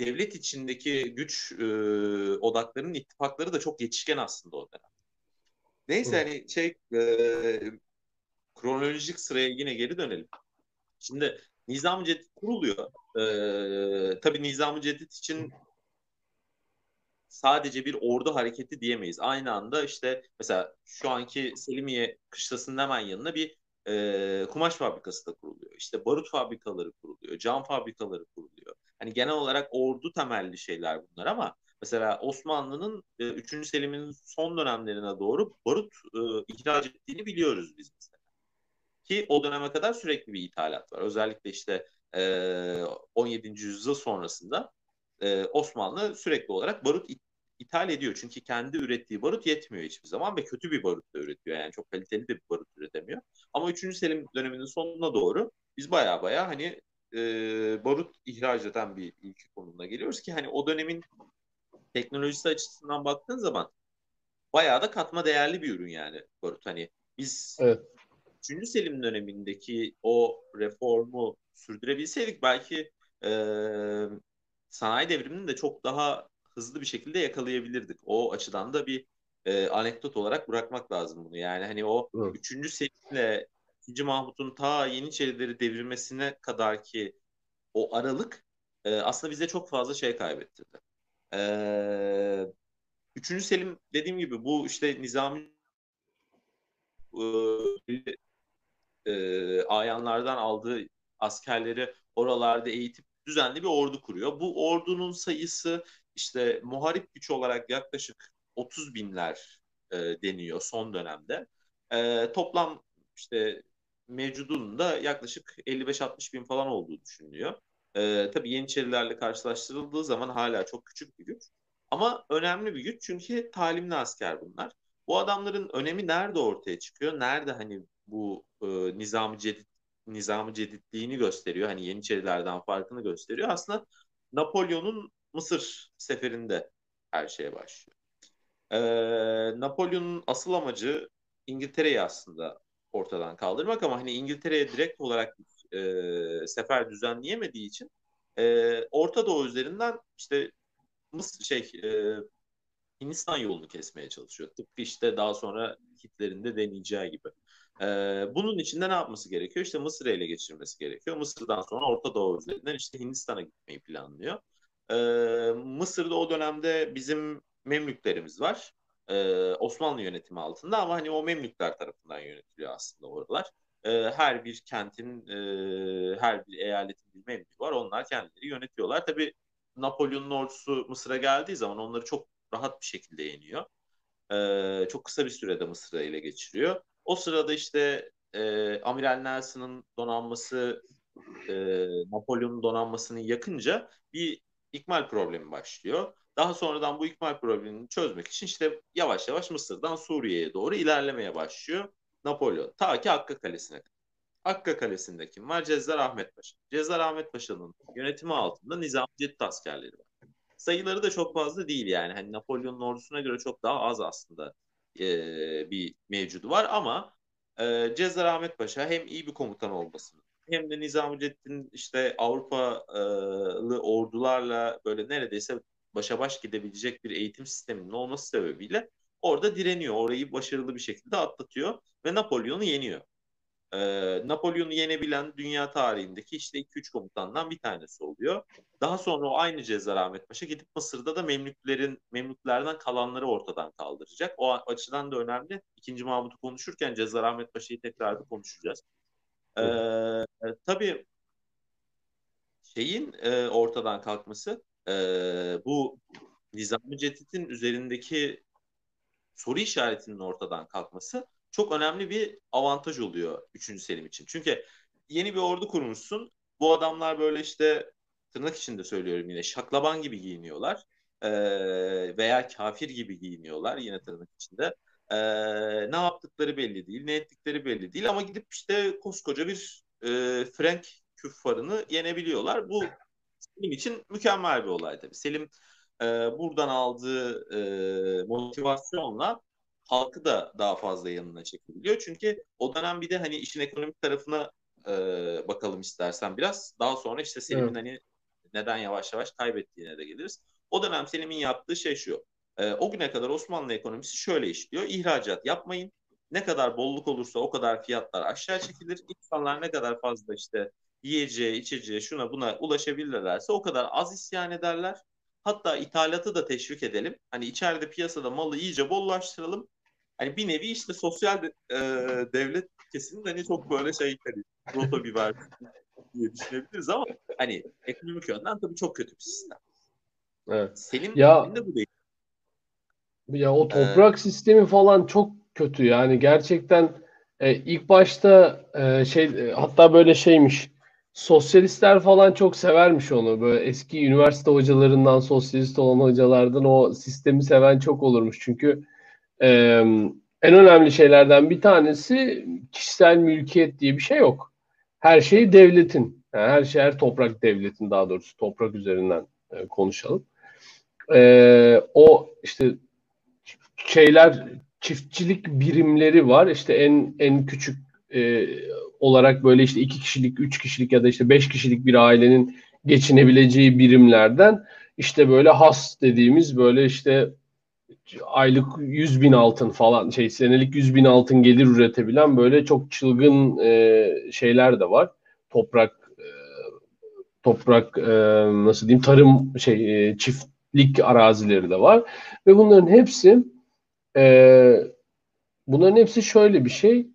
devlet içindeki güç e, odaklarının ittifakları da çok yetişken aslında o dönem. Neyse hani şey e, kronolojik sıraya yine geri dönelim. Şimdi Nizam-ı Cedid kuruluyor. Ee, tabii Nizam-ı Cedid için sadece bir ordu hareketi diyemeyiz. Aynı anda işte mesela şu anki Selimiye kışlasının hemen yanına bir e, kumaş fabrikası da kuruluyor. İşte barut fabrikaları kuruluyor, cam fabrikaları kuruluyor. Hani genel olarak ordu temelli şeyler bunlar ama mesela Osmanlı'nın e, 3. Selim'in son dönemlerine doğru barut e, ihraç ettiğini biliyoruz biz mesela. Ki o döneme kadar sürekli bir ithalat var. Özellikle işte e, 17. yüzyıl sonrasında e, Osmanlı sürekli olarak barut ithal ediyor. Çünkü kendi ürettiği barut yetmiyor hiçbir zaman ve kötü bir barut da üretiyor. Yani çok kaliteli de bir barut üretemiyor. Ama 3. Selim döneminin sonuna doğru biz baya baya hani e, barut ihraç eden bir ülke konumuna geliyoruz ki hani o dönemin teknolojisi açısından baktığın zaman bayağı da katma değerli bir ürün yani barut. Hani biz evet. 3. Selim dönemindeki o reformu sürdürebilseydik belki e, sanayi devrimini de çok daha hızlı bir şekilde yakalayabilirdik. O açıdan da bir e, anekdot olarak bırakmak lazım bunu. Yani hani o evet. 3. Selim'le 2. Mahmut'un ta Yeniçerileri devrilmesine kadar ki o aralık e, aslında bize çok fazla şey kaybettirdi. E, 3. Selim dediğim gibi bu işte Nizami e, e, ayanlardan aldığı askerleri oralarda eğitip düzenli bir ordu kuruyor. Bu ordunun sayısı işte muharip güç olarak yaklaşık 30 binler e, deniyor son dönemde. E, toplam işte mevcudunun da yaklaşık 55-60 bin falan olduğu düşünülüyor. E, tabii Yeniçerilerle karşılaştırıldığı zaman hala çok küçük bir güç. Ama önemli bir güç çünkü talimli asker bunlar. Bu adamların önemi nerede ortaya çıkıyor? Nerede hani bu e, nizam-ı cedid nizam-ı cedidliğini gösteriyor. Hani Yeniçerilerden farkını gösteriyor. Aslında Napolyon'un Mısır seferinde her şeye başlıyor. Ee, Napolyon'un asıl amacı İngiltere'yi aslında ortadan kaldırmak ama hani İngiltere'ye direkt olarak e, sefer düzenleyemediği için e, Orta Doğu üzerinden işte Mısır şey e, Hindistan yolunu kesmeye çalışıyor. Tıpkı işte daha sonra Hitler'in de deneyeceği gibi. Ee, bunun için de ne yapması gerekiyor? İşte Mısır'ı ele geçirmesi gerekiyor. Mısır'dan sonra Orta Doğu üzerinden işte Hindistan'a gitmeyi planlıyor. Ee, Mısır'da o dönemde bizim Memlüklerimiz var. Ee, Osmanlı yönetimi altında ama hani o Memlükler tarafından yönetiliyor aslında oralar. Ee, her bir kentin, e, her bir eyaletin bir memlüğü var. Onlar kendileri yönetiyorlar. Tabii Napolyon'un ordusu Mısır'a geldiği zaman onları çok rahat bir şekilde yeniyor. Ee, çok kısa bir sürede Mısır'ı ele geçiriyor. O sırada işte e, Amiral Nelson'ın donanması e, Napolyon'un donanmasını yakınca bir ikmal problemi başlıyor. Daha sonradan bu ikmal problemini çözmek için işte yavaş yavaş Mısır'dan Suriye'ye doğru ilerlemeye başlıyor Napolyon. Ta ki Hakka Kalesi'ne Hakka Kalesi'nde kim var? Cezzar Ahmet Paşa. Cezzar Ahmet Paşa'nın yönetimi altında Nizam Ceddit askerleri var. Sayıları da çok fazla değil yani. Hani Napolyon'un ordusuna göre çok daha az aslında e, bir mevcudu var ama e, Cezzar Ahmet Paşa hem iyi bir komutan olmasını hem de Nizamüddin işte Avrupalı ordularla böyle neredeyse başa baş gidebilecek bir eğitim sisteminin olması sebebiyle orada direniyor. Orayı başarılı bir şekilde atlatıyor ve Napolyon'u yeniyor. Ee, Napolyon'u yenebilen dünya tarihindeki işte 2-3 komutandan bir tanesi oluyor. Daha sonra o aynı Cezzar Ahmet Paşa gidip Mısır'da da Memlüklerin Memlüklerden kalanları ortadan kaldıracak. O açıdan da önemli. İkinci Mahmut'u konuşurken Cezzar Ahmet Paşa'yı tekrar bir konuşacağız. Ee, tabii şeyin e, ortadan kalkması e, bu Nizami Cedid'in üzerindeki soru işaretinin ortadan kalkması çok önemli bir avantaj oluyor 3. Selim için. Çünkü yeni bir ordu kurmuşsun. Bu adamlar böyle işte tırnak içinde söylüyorum yine şaklaban gibi giyiniyorlar. E, veya kafir gibi giyiniyorlar yine tırnak içinde. E, ne yaptıkları belli değil, ne ettikleri belli değil ama gidip işte koskoca bir e, Frank küffarını yenebiliyorlar. Bu Selim için mükemmel bir olay tabii. Selim e, buradan aldığı e, motivasyonla halkı da daha fazla yanına çekebiliyor. Çünkü o dönem bir de hani işin ekonomik tarafına e, bakalım istersen biraz. Daha sonra işte Selim'in evet. hani neden yavaş yavaş kaybettiğine de geliriz. O dönem Selim'in yaptığı şey şu. E, o güne kadar Osmanlı ekonomisi şöyle işliyor. İhracat yapmayın. Ne kadar bolluk olursa o kadar fiyatlar aşağı çekilir. İnsanlar ne kadar fazla işte yiyeceğe, içeceğe, şuna buna ulaşabilirlerse o kadar az isyan ederler. Hatta ithalatı da teşvik edelim. Hani içeride piyasada malı iyice bollaştıralım. Hani bir nevi işte sosyal de, e, devlet kesiminin hani çok böyle şey hani rota bir diye düşünebiliriz ama hani ekonomik yönden tabii çok kötü bir sistem. Evet. Senin ya, de bu değil. Ya o toprak ee, sistemi falan çok kötü yani gerçekten e, ilk başta e, şey e, hatta böyle şeymiş sosyalistler falan çok severmiş onu böyle eski üniversite hocalarından sosyalist olan hocalardan o sistemi seven çok olurmuş çünkü e, en önemli şeylerden bir tanesi kişisel mülkiyet diye bir şey yok. Her şey devletin. Yani her şey her toprak devletin daha doğrusu toprak üzerinden e, konuşalım. E, o işte şeyler çiftçilik birimleri var. İşte en en küçük e, olarak böyle işte iki kişilik, üç kişilik ya da işte beş kişilik bir ailenin geçinebileceği birimlerden işte böyle has dediğimiz böyle işte aylık 100 bin altın falan şey senelik 100 bin altın gelir üretebilen böyle çok çılgın e, şeyler de var. Toprak e, toprak e, nasıl diyeyim tarım şey e, çiftlik arazileri de var ve bunların hepsi e, bunların hepsi şöyle bir şey.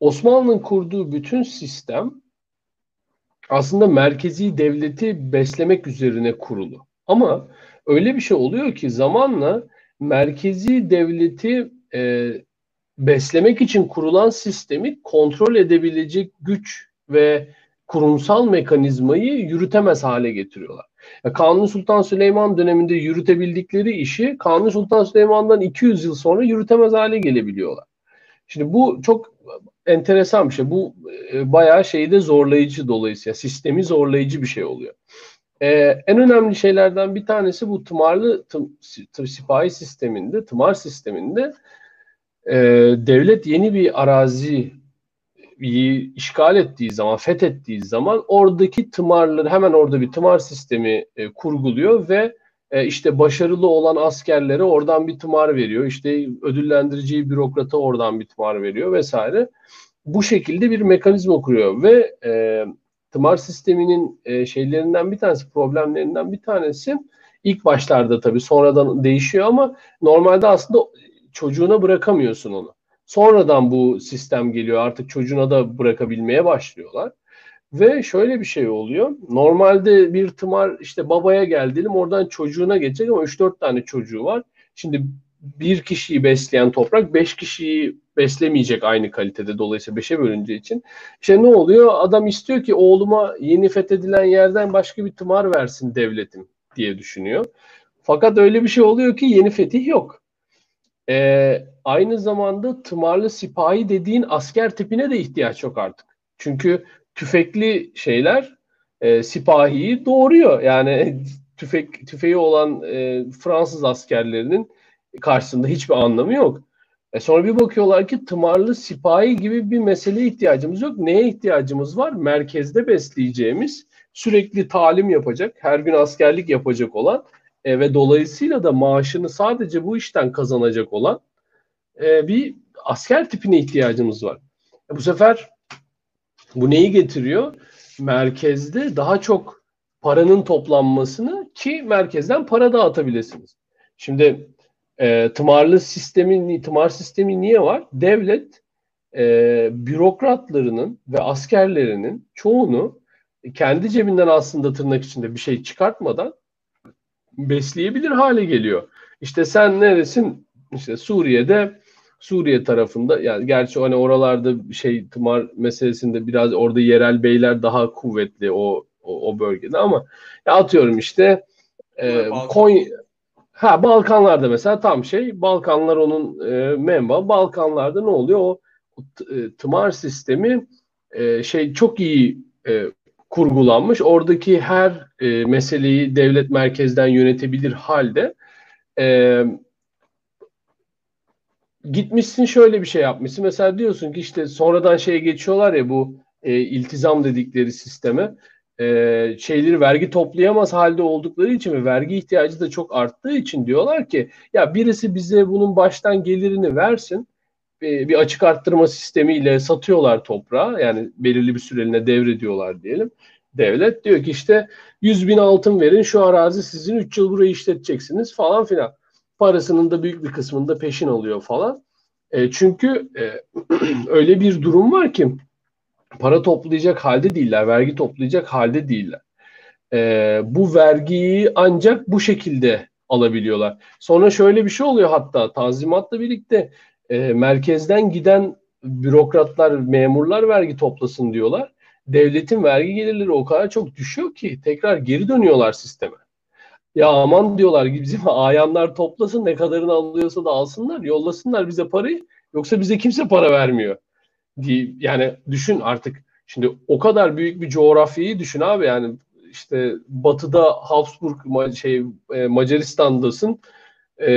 Osmanlı'nın kurduğu bütün sistem aslında merkezi devleti beslemek üzerine kurulu. Ama öyle bir şey oluyor ki zamanla merkezi devleti e, beslemek için kurulan sistemi kontrol edebilecek güç ve kurumsal mekanizmayı yürütemez hale getiriyorlar. Kanuni Sultan Süleyman döneminde yürütebildikleri işi Kanuni Sultan Süleyman'dan 200 yıl sonra yürütemez hale gelebiliyorlar. Şimdi bu çok enteresan bir şey. Bu e, bayağı şeyde zorlayıcı dolayısıyla sistemi zorlayıcı bir şey oluyor. Ee, en önemli şeylerden bir tanesi bu tımarlı tım, sipahi sisteminde, tımar sisteminde e, devlet yeni bir arazi işgal ettiği zaman, fethettiği zaman oradaki tımarları hemen orada bir tımar sistemi e, kurguluyor ve e, işte başarılı olan askerlere oradan bir tımar veriyor. İşte ödüllendireceği bürokrata oradan bir tımar veriyor vesaire. Bu şekilde bir mekanizma kuruyor ve e, tımar sisteminin e, şeylerinden bir tanesi, problemlerinden bir tanesi ilk başlarda tabii sonradan değişiyor ama normalde aslında çocuğuna bırakamıyorsun onu. Sonradan bu sistem geliyor artık çocuğuna da bırakabilmeye başlıyorlar. Ve şöyle bir şey oluyor. Normalde bir tımar işte babaya geldi oradan çocuğuna geçecek ama 3-4 tane çocuğu var. Şimdi bir kişiyi besleyen toprak 5 kişiyi beslemeyecek aynı kalitede dolayısıyla beşe bölünce için. İşte ne oluyor? Adam istiyor ki oğluma yeni fethedilen yerden başka bir tımar versin devletim diye düşünüyor. Fakat öyle bir şey oluyor ki yeni fetih yok. Ee, aynı zamanda tımarlı sipahi dediğin asker tipine de ihtiyaç yok artık. Çünkü tüfekli şeyler e, sipahiyi doğuruyor. Yani tüfek tüfeği olan e, Fransız askerlerinin karşısında hiçbir anlamı yok. E sonra bir bakıyorlar ki tımarlı sipahi gibi bir meseleye ihtiyacımız yok. Neye ihtiyacımız var? Merkezde besleyeceğimiz, sürekli talim yapacak, her gün askerlik yapacak olan e, ve dolayısıyla da maaşını sadece bu işten kazanacak olan e, bir asker tipine ihtiyacımız var. E, bu sefer bu neyi getiriyor? Merkezde daha çok paranın toplanmasını ki merkezden para dağıtabilirsiniz. Şimdi e, tımarlı sistemin tımar sistemi niye var? Devlet e, bürokratlarının ve askerlerinin çoğunu kendi cebinden aslında tırnak içinde bir şey çıkartmadan besleyebilir hale geliyor. İşte sen neresin? İşte Suriye'de Suriye tarafında yani gerçi hani oralarda şey tımar meselesinde biraz orada yerel beyler daha kuvvetli o o, o bölgede ama ya atıyorum işte e, Konya ha Balkanlarda mesela tam şey Balkanlar onun e, menba Balkanlarda ne oluyor o e, tımar sistemi e, şey çok iyi e, kurgulanmış. Oradaki her e, meseleyi devlet merkezden yönetebilir halde e, gitmişsin şöyle bir şey yapmışsın. Mesela diyorsun ki işte sonradan şeye geçiyorlar ya bu e, iltizam dedikleri sisteme e, şeyleri vergi toplayamaz halde oldukları için ve vergi ihtiyacı da çok arttığı için diyorlar ki ya birisi bize bunun baştan gelirini versin bir, bir açık arttırma sistemiyle satıyorlar toprağı yani belirli bir süreliğine devrediyorlar diyelim. Devlet diyor ki işte 100 bin altın verin şu arazi sizin 3 yıl burayı işleteceksiniz falan filan. Parasının da büyük bir kısmını da peşin alıyor falan. E, çünkü e, öyle bir durum var ki para toplayacak halde değiller, vergi toplayacak halde değiller. E, bu vergiyi ancak bu şekilde alabiliyorlar. Sonra şöyle bir şey oluyor hatta tanzimatla birlikte e, merkezden giden bürokratlar, memurlar vergi toplasın diyorlar. Devletin vergi gelirleri o kadar çok düşüyor ki tekrar geri dönüyorlar sisteme. Ya aman diyorlar bizim ayanlar toplasın ne kadarını alıyorsa da alsınlar yollasınlar bize parayı yoksa bize kimse para vermiyor. Yani düşün artık şimdi o kadar büyük bir coğrafyayı düşün abi yani işte batıda Habsburg şey e, Macaristan'dasın e,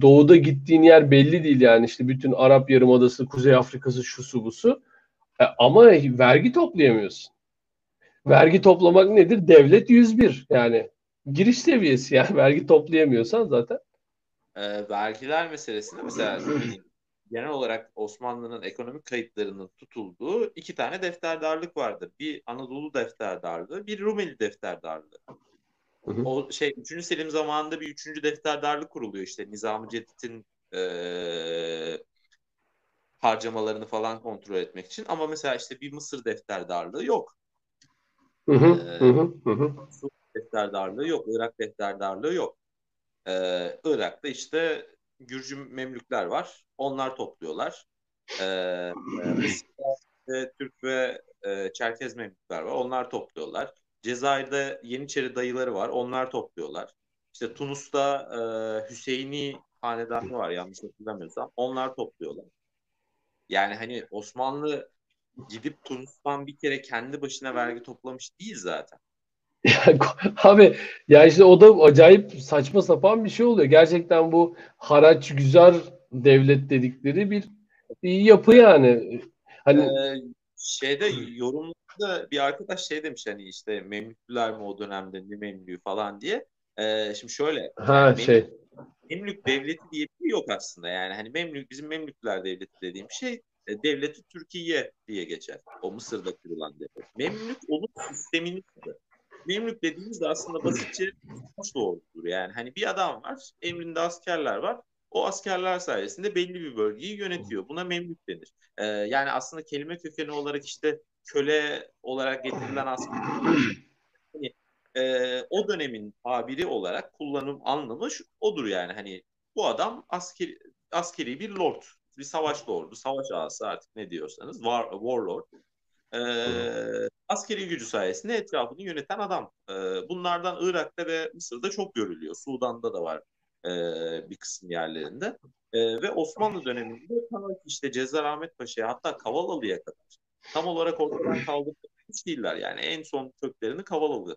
doğuda gittiğin yer belli değil yani işte bütün Arap Yarımadası, Kuzey Afrika'sı, şusu busu. E, ama vergi toplayamıyorsun. Vergi toplamak nedir? Devlet 101 yani giriş seviyesi yani vergi toplayamıyorsan zaten. E, vergiler meselesinde mesela genel olarak Osmanlı'nın ekonomik kayıtlarının tutulduğu iki tane defterdarlık vardır. Bir Anadolu defterdarlığı, bir Rumeli defterdarlığı. Hı hı. O şey 3. Selim zamanında bir 3. defterdarlık kuruluyor işte Nizam-ı Cedid'in e, harcamalarını falan kontrol etmek için. Ama mesela işte bir Mısır defterdarlığı yok. Hı hı, ee, hı hı. defterdarlığı yok. Irak defterdarlığı yok. Ee, Irak'ta işte Gürcü Memlükler var. Onlar topluyorlar. Ee, Mısır'da Türk ve e, Çerkez Memlükler var. Onlar topluyorlar. Cezayir'de Yeniçeri dayıları var. Onlar topluyorlar. İşte Tunus'ta e, Hüseyini hanedanı var yanlış hatırlamıyorsam. Onlar topluyorlar. Yani hani Osmanlı gidip Tunus'tan bir kere kendi başına vergi toplamış değil zaten. Abi ya işte o da acayip saçma sapan bir şey oluyor. Gerçekten bu haraç güzel devlet dedikleri bir, bir yapı yani. Hani ee, şeyde yorumlarda bir arkadaş şey demiş hani işte Memlüklüler mi o dönemde ne Memlüğü falan diye. Ee, şimdi şöyle. Ha yani şey. Memlük devleti diye bir şey yok aslında. Yani hani Memlük bizim Memlükler devleti dediğim şey e, devleti Türkiye diye geçer. O Mısır'da kurulan devlet. Memlük onun sistemini Memlük dediğimizde aslında basitçe doğrudur. Yani hani bir adam var, emrinde askerler var. O askerler sayesinde belli bir bölgeyi yönetiyor. Buna memlük denir. Ee, yani aslında kelime kökeni olarak işte köle olarak getirilen asker hani, e, o dönemin tabiri olarak kullanım anlamı odur yani hani bu adam askeri, askeri bir lord bir savaş lordu, savaş ağası artık ne diyorsanız, war, warlord. Ee, askeri gücü sayesinde etrafını yöneten adam. Ee, bunlardan Irak'ta ve Mısır'da çok görülüyor. Sudan'da da var e, bir kısım yerlerinde. E, ve Osmanlı döneminde işte Cezar Ahmet Paşa'ya hatta Kavalalı'ya kadar tam olarak ortadan kaldırmış değiller. Yani en son köklerini Kavalalı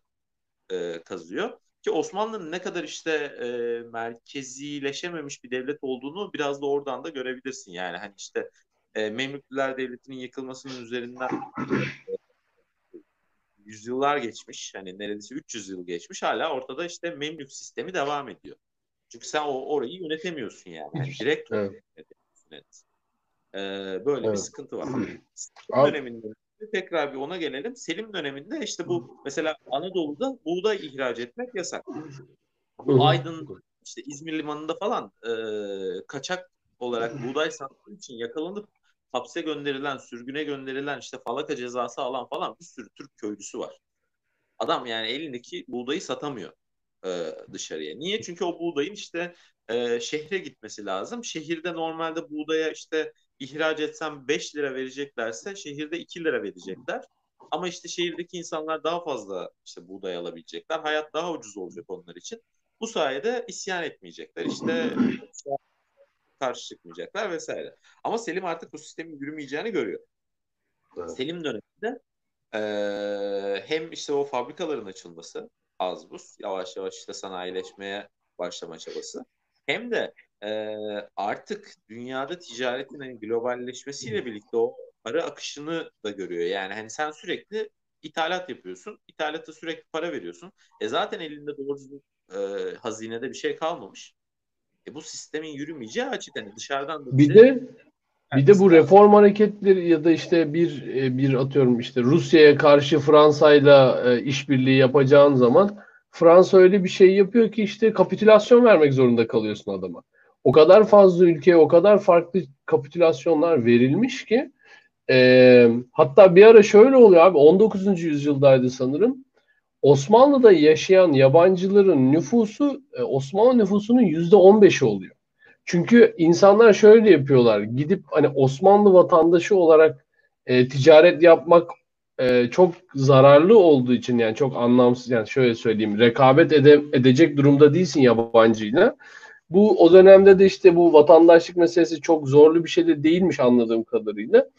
e, kazıyor. Ki Osmanlı'nın ne kadar işte e, merkezileşememiş bir devlet olduğunu biraz da oradan da görebilirsin. Yani hani işte e, Memlüklüler Devleti'nin yıkılmasının üzerinden e, yüzyıllar geçmiş. Hani neredeyse 300 yıl geçmiş. Hala ortada işte Memlük sistemi devam ediyor. Çünkü sen o orayı yönetemiyorsun yani. yani direkt evet. yönetemiyorsun. Ee, böyle evet. bir sıkıntı var. Selim döneminde tekrar bir ona gelelim. Selim döneminde işte bu mesela Anadolu'da buğday ihraç etmek yasak. Aydın işte İzmir limanında falan e, kaçak olarak buğday sattığı için yakalanıp hapse gönderilen, sürgüne gönderilen, işte falaka cezası alan falan bir sürü Türk köylüsü var. Adam yani elindeki buğdayı satamıyor e, dışarıya. Niye? Çünkü o buğdayın işte e, şehre gitmesi lazım. Şehirde normalde buğdaya işte ihraç etsem 5 lira vereceklerse şehirde 2 lira verecekler. Ama işte şehirdeki insanlar daha fazla işte buğday alabilecekler. Hayat daha ucuz olacak onlar için. Bu sayede isyan etmeyecekler. İşte karşı çıkmayacaklar vesaire. Ama Selim artık bu sistemin yürümeyeceğini görüyor. Evet. Selim döneminde e, hem işte o fabrikaların açılması az buz yavaş yavaş işte sanayileşmeye başlama çabası hem de e, artık dünyada ticaretin hani globalleşmesiyle birlikte o para akışını da görüyor. Yani hani sen sürekli ithalat yapıyorsun. İthalata sürekli para veriyorsun. E zaten elinde doğru e, hazinede bir şey kalmamış. E bu sistemin yürümeyeceği açık. Yani dışarıdan da bir de bir de bu reform hareketleri ya da işte bir e, bir atıyorum işte Rusya'ya karşı Fransa'yla e, işbirliği yapacağın zaman Fransa öyle bir şey yapıyor ki işte kapitülasyon vermek zorunda kalıyorsun adama. O kadar fazla ülkeye o kadar farklı kapitülasyonlar verilmiş ki e, hatta bir ara şöyle oluyor abi 19. yüzyıldaydı sanırım. Osmanlı'da yaşayan yabancıların nüfusu e, Osmanlı nüfusunun yüzde on oluyor. Çünkü insanlar şöyle yapıyorlar. Gidip hani Osmanlı vatandaşı olarak e, ticaret yapmak e, çok zararlı olduğu için yani çok anlamsız yani şöyle söyleyeyim rekabet ede, edecek durumda değilsin yabancıyla. Bu o dönemde de işte bu vatandaşlık meselesi çok zorlu bir şey de değilmiş anladığım kadarıyla.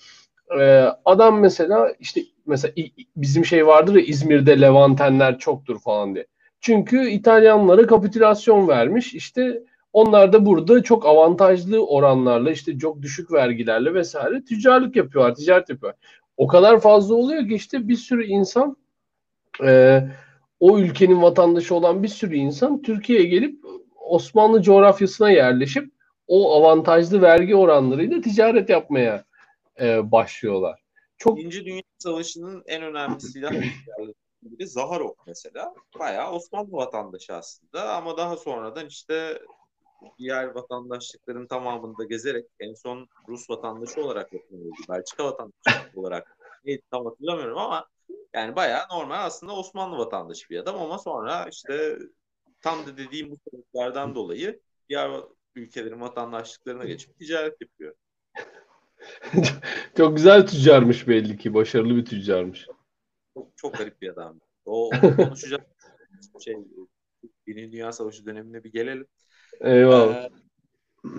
Ee, adam mesela işte mesela bizim şey vardır ya İzmir'de Levantenler çoktur falan diye. Çünkü İtalyanlara kapitülasyon vermiş. İşte onlar da burada çok avantajlı oranlarla işte çok düşük vergilerle vesaire ticaret yapıyorlar, ticaret yapıyor. O kadar fazla oluyor ki işte bir sürü insan e, o ülkenin vatandaşı olan bir sürü insan Türkiye'ye gelip Osmanlı coğrafyasına yerleşip o avantajlı vergi oranlarıyla ticaret yapmaya e, başlıyorlar. Çok İkinci Dünya Savaşı'nın en önemli silah biri Zaharov mesela. Bayağı Osmanlı vatandaşı aslında ama daha sonradan işte diğer vatandaşlıkların tamamında gezerek en son Rus vatandaşı olarak yapılıyordu. Belçika vatandaşı olarak neydi tam hatırlamıyorum ama yani bayağı normal aslında Osmanlı vatandaşı bir adam ama sonra işte tam da dediğim bu sebeplerden dolayı diğer ülkelerin vatandaşlıklarına geçip ticaret yapıyor. çok güzel tüccarmış belli ki. Başarılı bir tüccarmış. Çok, çok garip bir adam. O konuşacak şey Birinci Dünya Savaşı dönemine bir gelelim. Eyvallah. Ee,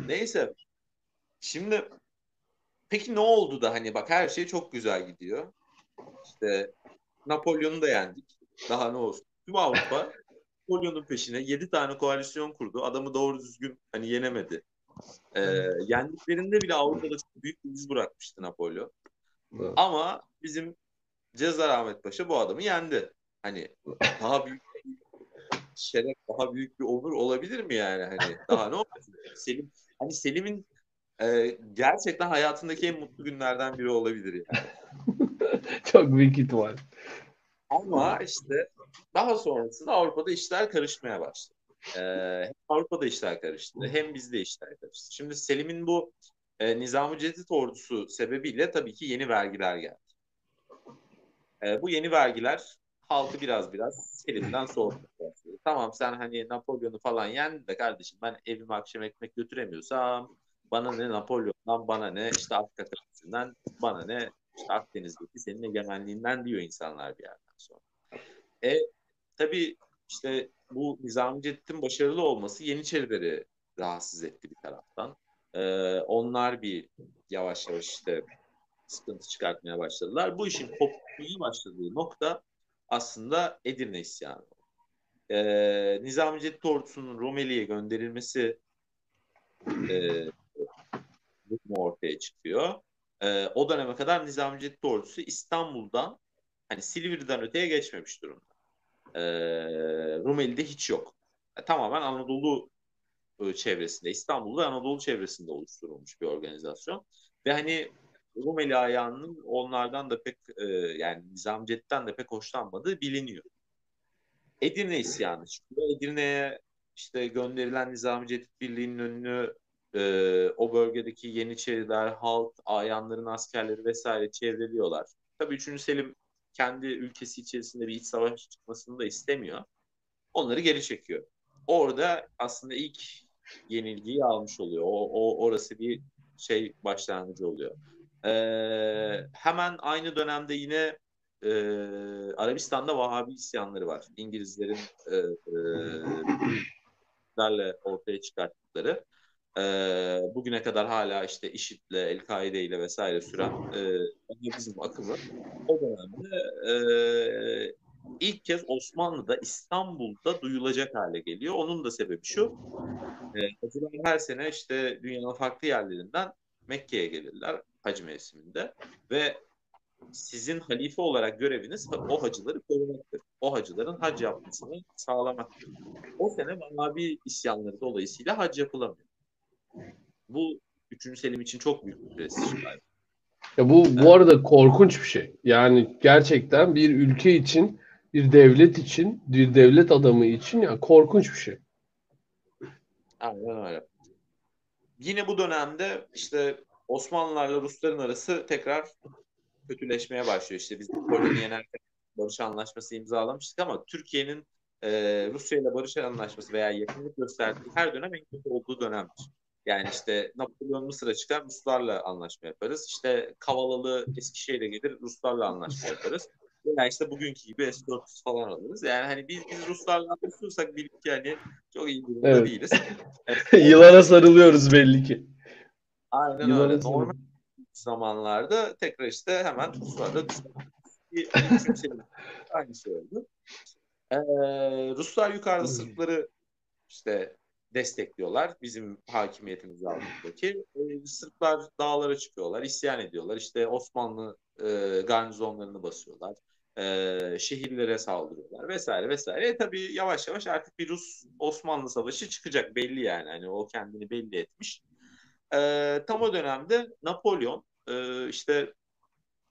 neyse. Şimdi peki ne oldu da hani bak her şey çok güzel gidiyor. İşte Napolyon'u da yendik. Daha ne olsun. Tüm Avrupa Napolyon'un peşine 7 tane koalisyon kurdu. Adamı doğru düzgün hani yenemedi. Ee, yendiklerinde bile Avrupa'da çok büyük bir iz bırakmıştı Napolyon. Evet. Ama bizim Cezar Ahmet Paşa bu adamı yendi. Hani daha büyük bir şeref, daha büyük bir onur olabilir mi yani? Hani daha ne olacak? Selim hani Selim'in e, gerçekten hayatındaki en mutlu günlerden biri olabilir yani. çok büyük ihtimal. Ama işte daha sonrasında Avrupa'da işler karışmaya başladı. Ee, hem Avrupa'da işler karıştı hem bizde işler karıştı. Şimdi Selim'in bu e, Nizam-ı Cedid ordusu sebebiyle tabii ki yeni vergiler geldi. E, bu yeni vergiler halkı biraz biraz Selim'den soğutmaya Tamam sen hani Napolyon'u falan yendin de kardeşim ben evime akşam ekmek götüremiyorsam bana ne Napolyon'dan, bana ne işte Afrika kıtasından, bana ne işte Akdeniz'deki senin egemenliğinden diyor insanlar bir yerden sonra. E tabii işte bu Nizami Ceddet'in başarılı olması Yeniçerileri rahatsız etti bir taraftan. Ee, onlar bir yavaş yavaş işte sıkıntı çıkartmaya başladılar. Bu işin kopmaya başladığı nokta aslında Edirne isyanı. Ee, Nizami Ceddit ordusunun Rumeli'ye gönderilmesi e, ortaya çıkıyor. E, o döneme kadar Nizami Ceddit ordusu İstanbul'dan hani Silivri'den öteye geçmemiş durumda. E, Rumeli'de hiç yok. E, tamamen Anadolu e, çevresinde, İstanbul'da Anadolu çevresinde oluşturulmuş bir organizasyon. Ve hani Rumeli ayağının onlardan da pek e, yani Nizam Ceddit'ten de pek hoşlanmadığı biliniyor. Edirne isyanı çıkıyor. Edirne'ye işte gönderilen Nizami Ceddit Birliği'nin önünü e, o bölgedeki Yeniçeriler, halk, ayanların askerleri vesaire çevreliyorlar. Tabii 3. Selim kendi ülkesi içerisinde bir iç savaş çıkmasını da istemiyor. Onları geri çekiyor. Orada aslında ilk yenilgiyi almış oluyor. O, o orası bir şey başlangıcı oluyor. Ee, hemen aynı dönemde yine e, Arabistan'da Vahabi isyanları var. İngilizlerin e, e, ortaya çıkarttıkları e, bugüne kadar hala işte IŞİD'le, El-Kaide ile vesaire süren e, bizim akımı o dönemde e, ilk kez Osmanlı'da İstanbul'da duyulacak hale geliyor. Onun da sebebi şu. E, hacılar her sene işte dünyanın farklı yerlerinden Mekke'ye gelirler hac mevsiminde ve sizin halife olarak göreviniz o hacıları korumaktır. O hacıların hac yapmasını sağlamaktır. O sene Vahabi isyanları dolayısıyla hac yapılamıyor. Bu 3. Selim için çok büyük bir prestij Ya bu bu arada korkunç bir şey. Yani gerçekten bir ülke için, bir devlet için, bir devlet adamı için ya yani korkunç bir şey. Aynen öyle. Yine bu dönemde işte Osmanlılarla Rusların arası tekrar kötüleşmeye başlıyor. İşte biz Polonya'yı yenerken barış anlaşması imzalamıştık ama Türkiye'nin e, Rusya ile barış anlaşması veya yakınlık gösterdiği her dönem en kötü olduğu dönemdir. Yani işte Napolyon Mısır'a çıkar Ruslarla anlaşma yaparız. İşte Kavalalı Eskişehir'e gelir Ruslarla anlaşma yaparız. Yani işte bugünkü gibi S-400 falan alırız. Yani hani biz, biz Ruslarla anlaşıyorsak bil ki hani çok iyi durumda evet. değiliz. Yılana sarılıyoruz belli ki. Aynen Yılana öyle. Normal zamanlarda tekrar işte hemen Ruslarla aynı şey oldu. Ee, Ruslar yukarıda Sırpları işte destekliyorlar bizim hakimiyetimiz altındaki. E, Sırplar dağlara çıkıyorlar, isyan ediyorlar. İşte Osmanlı e, garnizonlarını basıyorlar. E, şehirlere saldırıyorlar vesaire vesaire. E, tabii yavaş yavaş artık bir Rus-Osmanlı savaşı çıkacak belli yani. Hani o kendini belli etmiş. E, tam o dönemde Napolyon e, işte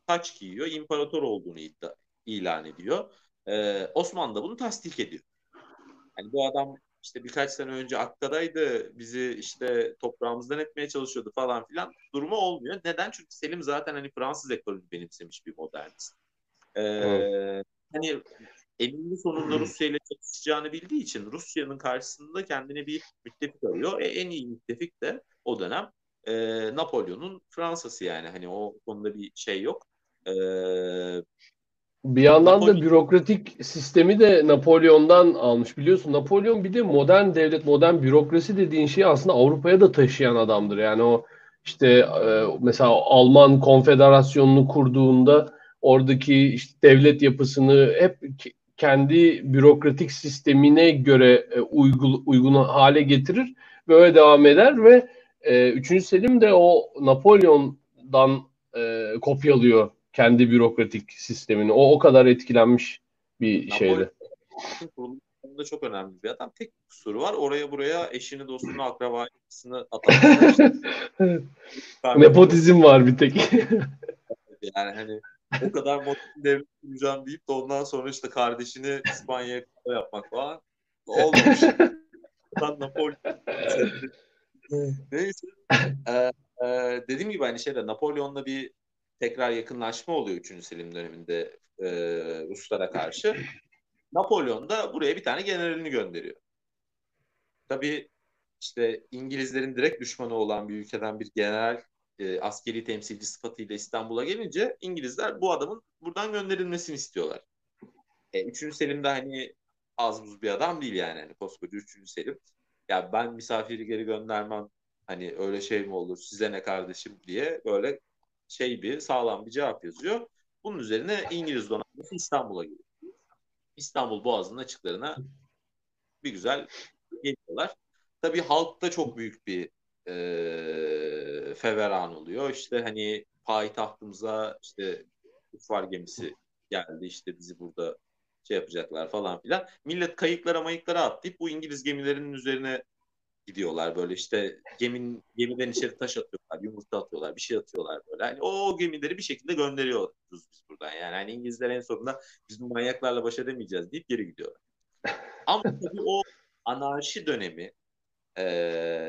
taç giyiyor, imparator olduğunu iddia, ilan ediyor. E, Osmanlı da bunu tasdik ediyor. Yani bu adam işte birkaç sene önce Akka'daydı bizi işte toprağımızdan etmeye çalışıyordu falan filan durumu olmuyor. Neden? Çünkü Selim zaten hani Fransız ekolünü benimsemiş bir modernist. Ee, evet. Hani eninde sonunda Rusya ile çatışacağını bildiği için Rusya'nın karşısında kendine bir müttefik arıyor. E, en iyi müttefik de o dönem e, Napolyon'un Fransa'sı yani. Hani o konuda bir şey yok. E, bir yandan Napolyon... da bürokratik sistemi de Napolyon'dan almış biliyorsun. Napolyon bir de modern devlet, modern bürokrasi dediğin şeyi aslında Avrupa'ya da taşıyan adamdır. Yani o işte e, mesela Alman konfederasyonunu kurduğunda oradaki işte devlet yapısını hep kendi bürokratik sistemine göre e, uygun, uygun hale getirir. Böyle devam eder ve 3. E, Selim de o Napolyon'dan kopyalıyor kendi bürokratik sistemini. O o kadar etkilenmiş bir Napoli, şeydi. Kurulunda çok önemli bir adam. Tek kusuru var. Oraya buraya eşini, dostunu, akrabasını atamak. Nepotizm var bir tek. yani hani o kadar motiv devlet kuracağım deyip de ondan sonra işte kardeşini İspanya'ya yapmak falan olmamış. Napoli Neyse. Ee, e, dediğim gibi hani şeyde Napolyon'la bir tekrar yakınlaşma oluyor 3. Selim döneminde e, Ruslara karşı. Napolyon da buraya bir tane generalini gönderiyor. Tabii işte İngilizlerin direkt düşmanı olan bir ülkeden bir general e, askeri temsilci sıfatıyla İstanbul'a gelince İngilizler bu adamın buradan gönderilmesini istiyorlar. E, üçüncü Selim de hani az buz bir adam değil yani. Hani koskoca üçüncü Selim. Ya ben misafiri geri göndermem hani öyle şey mi olur size ne kardeşim diye böyle şey bir sağlam bir cevap yazıyor. Bunun üzerine İngiliz donanması İstanbul'a geliyor. İstanbul Boğazı'nın açıklarına bir güzel geliyorlar. Tabii halkta çok büyük bir e, feveran oluyor. İşte hani payitahtımıza işte Ufar gemisi geldi işte bizi burada şey yapacaklar falan filan. Millet kayıklara mayıklara atlayıp bu İngiliz gemilerinin üzerine gidiyorlar böyle işte gemin gemiden içeri taş atıyorlar, yumurta atıyorlar, bir şey atıyorlar böyle. Hani o gemileri bir şekilde gönderiyoruz biz buradan. Yani hani İngilizler en sonunda biz bu manyaklarla baş edemeyeceğiz deyip geri gidiyorlar. Ama tabii o anarşi dönemi e,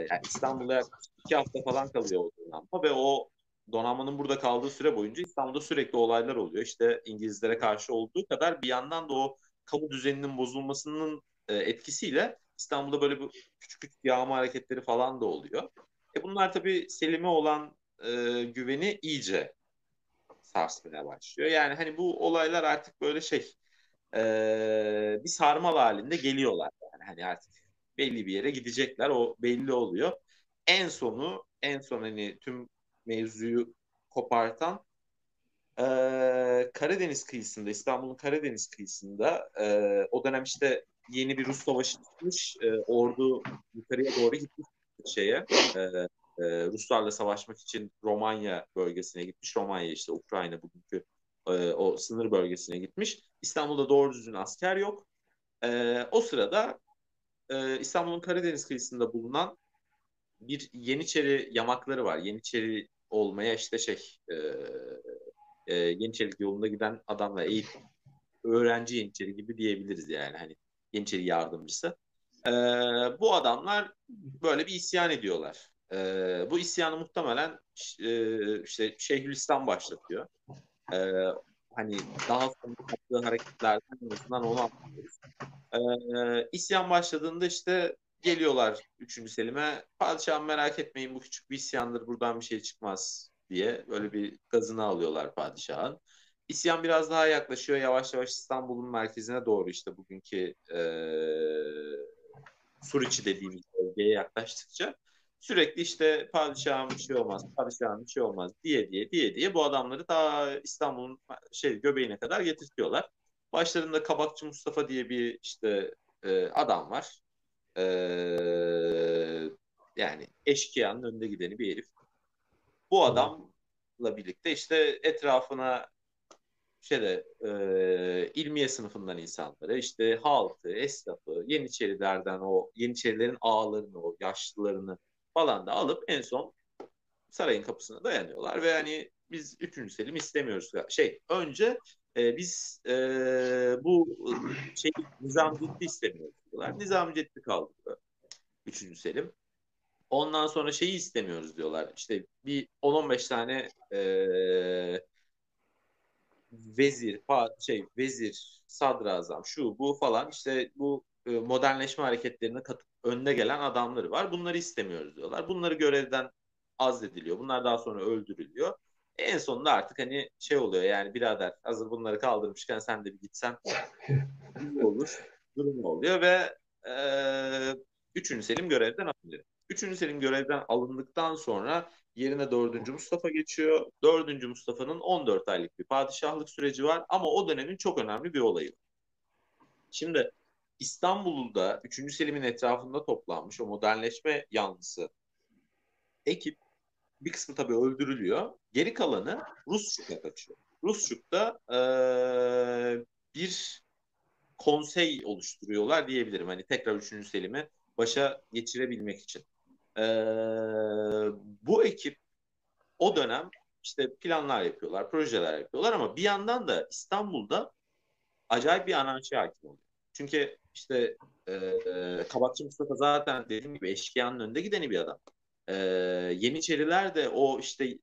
yani İstanbul'da yaklaşık iki hafta falan kalıyor o donanma ve o donanmanın burada kaldığı süre boyunca İstanbul'da sürekli olaylar oluyor. İşte İngilizlere karşı olduğu kadar bir yandan da o kamu düzeninin bozulmasının e, etkisiyle İstanbul'da böyle bir küçük küçük yağma hareketleri falan da oluyor. E bunlar tabii Selim'e olan e, güveni iyice sarsmaya başlıyor. Yani hani bu olaylar artık böyle şey e, bir sarmal halinde geliyorlar. Yani hani artık belli bir yere gidecekler. O belli oluyor. En sonu en son hani tüm mevzuyu kopartan e, Karadeniz kıyısında İstanbul'un Karadeniz kıyısında e, o dönem işte yeni bir Rus savaşı çıkmış. E, ordu yukarıya doğru gitmiş şeye. E, e, Ruslarla savaşmak için Romanya bölgesine gitmiş. Romanya işte Ukrayna bugünkü e, o sınır bölgesine gitmiş. İstanbul'da doğru düzgün asker yok. E, o sırada e, İstanbul'un Karadeniz kıyısında bulunan bir Yeniçeri yamakları var. Yeniçeri olmaya işte şey e, e, Yeniçerik yolunda giden adamla eğitim öğrenci Yeniçeri gibi diyebiliriz yani hani Yeniçeri yardımcısı. E, bu adamlar böyle bir isyan ediyorlar. E, bu isyanı muhtemelen e, işte Şeyhülislam başlatıyor. E, hani daha sonra yaptığı hareketlerden en azından onu anlıyoruz. E, isyan başladığında işte geliyorlar 3. Selim'e. Padişahım merak etmeyin bu küçük bir isyandır buradan bir şey çıkmaz diye böyle bir gazını alıyorlar padişahın. İsyan biraz daha yaklaşıyor. Yavaş yavaş İstanbul'un merkezine doğru işte bugünkü e, Suriçi dediğimiz bölgeye yaklaştıkça sürekli işte padişahım bir şey olmaz, padişahım bir şey olmaz diye diye diye diye bu adamları ta İstanbul'un şey göbeğine kadar getirtiyorlar. Başlarında Kabakçı Mustafa diye bir işte e, adam var. E, yani eşkıyanın önde gideni bir herif. Bu adamla birlikte işte etrafına şeyde e, ilmiye sınıfından insanları, işte halkı, esnafı, Yeniçerilerden o Yeniçerilerin ağalarını, o yaşlılarını falan da alıp en son sarayın kapısına dayanıyorlar ve hani biz 3. Selim istemiyoruz. Şey önce e, biz e, bu şey Nizam Ciddi istemiyoruz diyorlar. Nizam Ciddi kaldırıyor 3. Selim. Ondan sonra şeyi istemiyoruz diyorlar. İşte bir 10-15 tane e, vezir, şey vezir, sadrazam, şu bu falan işte bu e, modernleşme hareketlerine katıp önde gelen adamları var. Bunları istemiyoruz diyorlar. Bunları görevden azlediliyor. Bunlar daha sonra öldürülüyor. En sonunda artık hani şey oluyor yani birader hazır bunları kaldırmışken sen de bir gitsen olur. Durum oluyor ve e, 3. Selim görevden alınıyor. 3. Selim görevden alındıktan sonra yerine 4. Mustafa geçiyor. 4. Mustafa'nın 14 aylık bir padişahlık süreci var ama o dönemin çok önemli bir olayı. Şimdi İstanbul'da 3. Selim'in etrafında toplanmış o modernleşme yanlısı ekip bir kısmı tabii öldürülüyor. Geri kalanı Rusçuk'a kaçıyor. Rusçuk'ta ee, bir konsey oluşturuyorlar diyebilirim. Hani tekrar 3. Selim'i başa geçirebilmek için. Ee, bu ekip o dönem işte planlar yapıyorlar, projeler yapıyorlar ama bir yandan da İstanbul'da acayip bir anarşi hakim oluyor. Çünkü işte e, Kabakçı Mustafa zaten dediğim gibi eşkıyanın önünde gideni bir adam. E, Yeniçeriler de o işte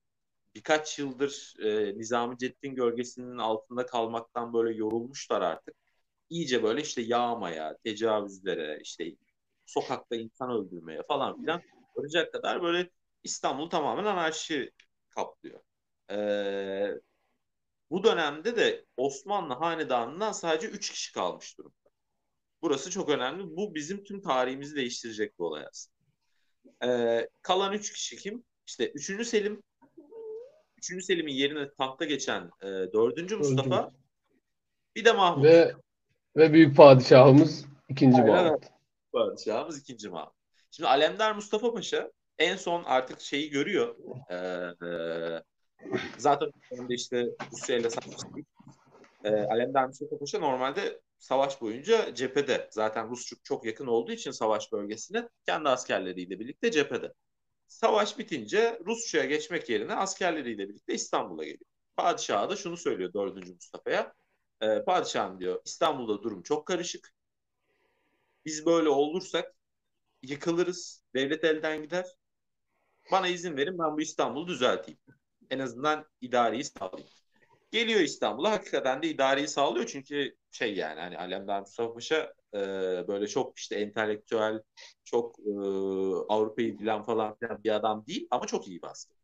birkaç yıldır e, Nizami Ceddin gölgesinin altında kalmaktan böyle yorulmuşlar artık. İyice böyle işte yağmaya, tecavüzlere, işte sokakta insan öldürmeye falan filan varacak kadar böyle İstanbul tamamen anarşi kaplıyor. Ee, bu dönemde de Osmanlı hanedanından sadece 3 kişi kalmış durumda. Burası çok önemli. Bu bizim tüm tarihimizi değiştirecek bir olay aslında. Ee, kalan 3 kişi kim? İşte 3. Selim, 3. Selim'in yerine tahta geçen e, 4. Mustafa, bir de Mahmut. Ve, ve büyük padişahımız 2. Mahmut. Padişahımız 2. Mahmut. Şimdi Alemdar Mustafa Paşa en son artık şeyi görüyor. Ee, e, zaten işte Rusya ile savaştık. Ee, Alemdar Mustafa Paşa normalde savaş boyunca cephede. Zaten Rus çok yakın olduğu için savaş bölgesine kendi askerleriyle birlikte cephede. Savaş bitince Rusça'ya geçmek yerine askerleriyle birlikte İstanbul'a geliyor. Padişah da şunu söylüyor 4. Mustafa'ya. E, padişahım diyor İstanbul'da durum çok karışık. Biz böyle olursak yıkılırız. Devlet elden gider. Bana izin verin ben bu İstanbul'u düzelteyim. En azından idareyi sağlayayım. Geliyor İstanbul'a hakikaten de idareyi sağlıyor çünkü şey yani hani Alemdar Mustafa Paşa e, böyle çok işte entelektüel, çok e, Avrupa'yı bilen falan filan bir adam değil ama çok iyi asker.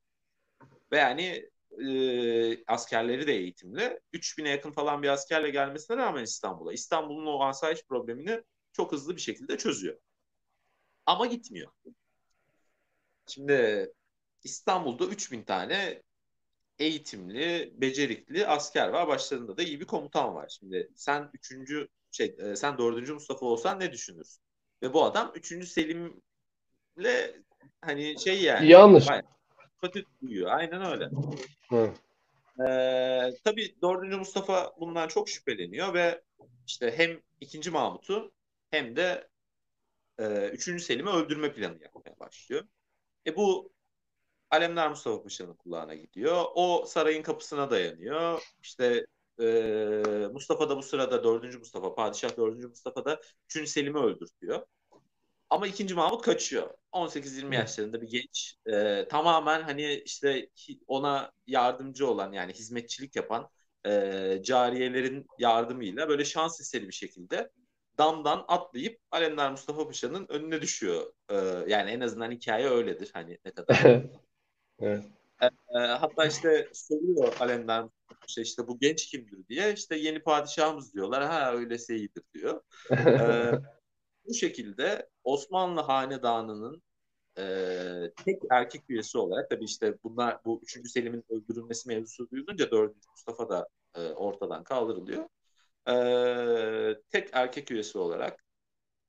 Ve yani e, askerleri de eğitimli. 3000'e yakın falan bir askerle gelmesine rağmen İstanbul'a. İstanbul'un o asayiş problemini çok hızlı bir şekilde çözüyor. Ama gitmiyor. Şimdi İstanbul'da 3000 tane eğitimli, becerikli asker var. Başlarında da iyi bir komutan var. Şimdi sen üçüncü şey e, sen dördüncü Mustafa olsan ne düşünürsün? Ve bu adam üçüncü Selim'le hani şey yani yanlış. Kötü duyuyor. Aynen öyle. Hı. Ee, tabii dördüncü Mustafa bundan çok şüpheleniyor ve işte hem ikinci Mahmut'u hem de e, üçüncü Selim'i öldürme planı yapmaya başlıyor. E bu Alemdar Mustafa Paşa'nın kulağına gidiyor. O sarayın kapısına dayanıyor. İşte e, Mustafa da bu sırada 4. Mustafa, Padişah 4. Mustafa da 3. Selim'i öldürtüyor. Ama 2. Mahmut kaçıyor. 18-20 yaşlarında bir genç. E, tamamen hani işte ona yardımcı olan yani hizmetçilik yapan e, cariyelerin yardımıyla böyle şans eseri bir şekilde damdan atlayıp Alemdar Mustafa Paşa'nın önüne düşüyor. E, yani en azından hikaye öyledir. Hani ne kadar Evet. E, hatta işte soruyor Alemdar işte, işte bu genç kimdir diye işte yeni padişahımız diyorlar. Ha öylese iyidir diyor. e, bu şekilde Osmanlı Hanedanı'nın e, tek erkek üyesi olarak tabii işte bunlar bu 3. Selim'in öldürülmesi mevzusu duyulunca 4. Mustafa da e, ortadan kaldırılıyor. E, tek erkek üyesi olarak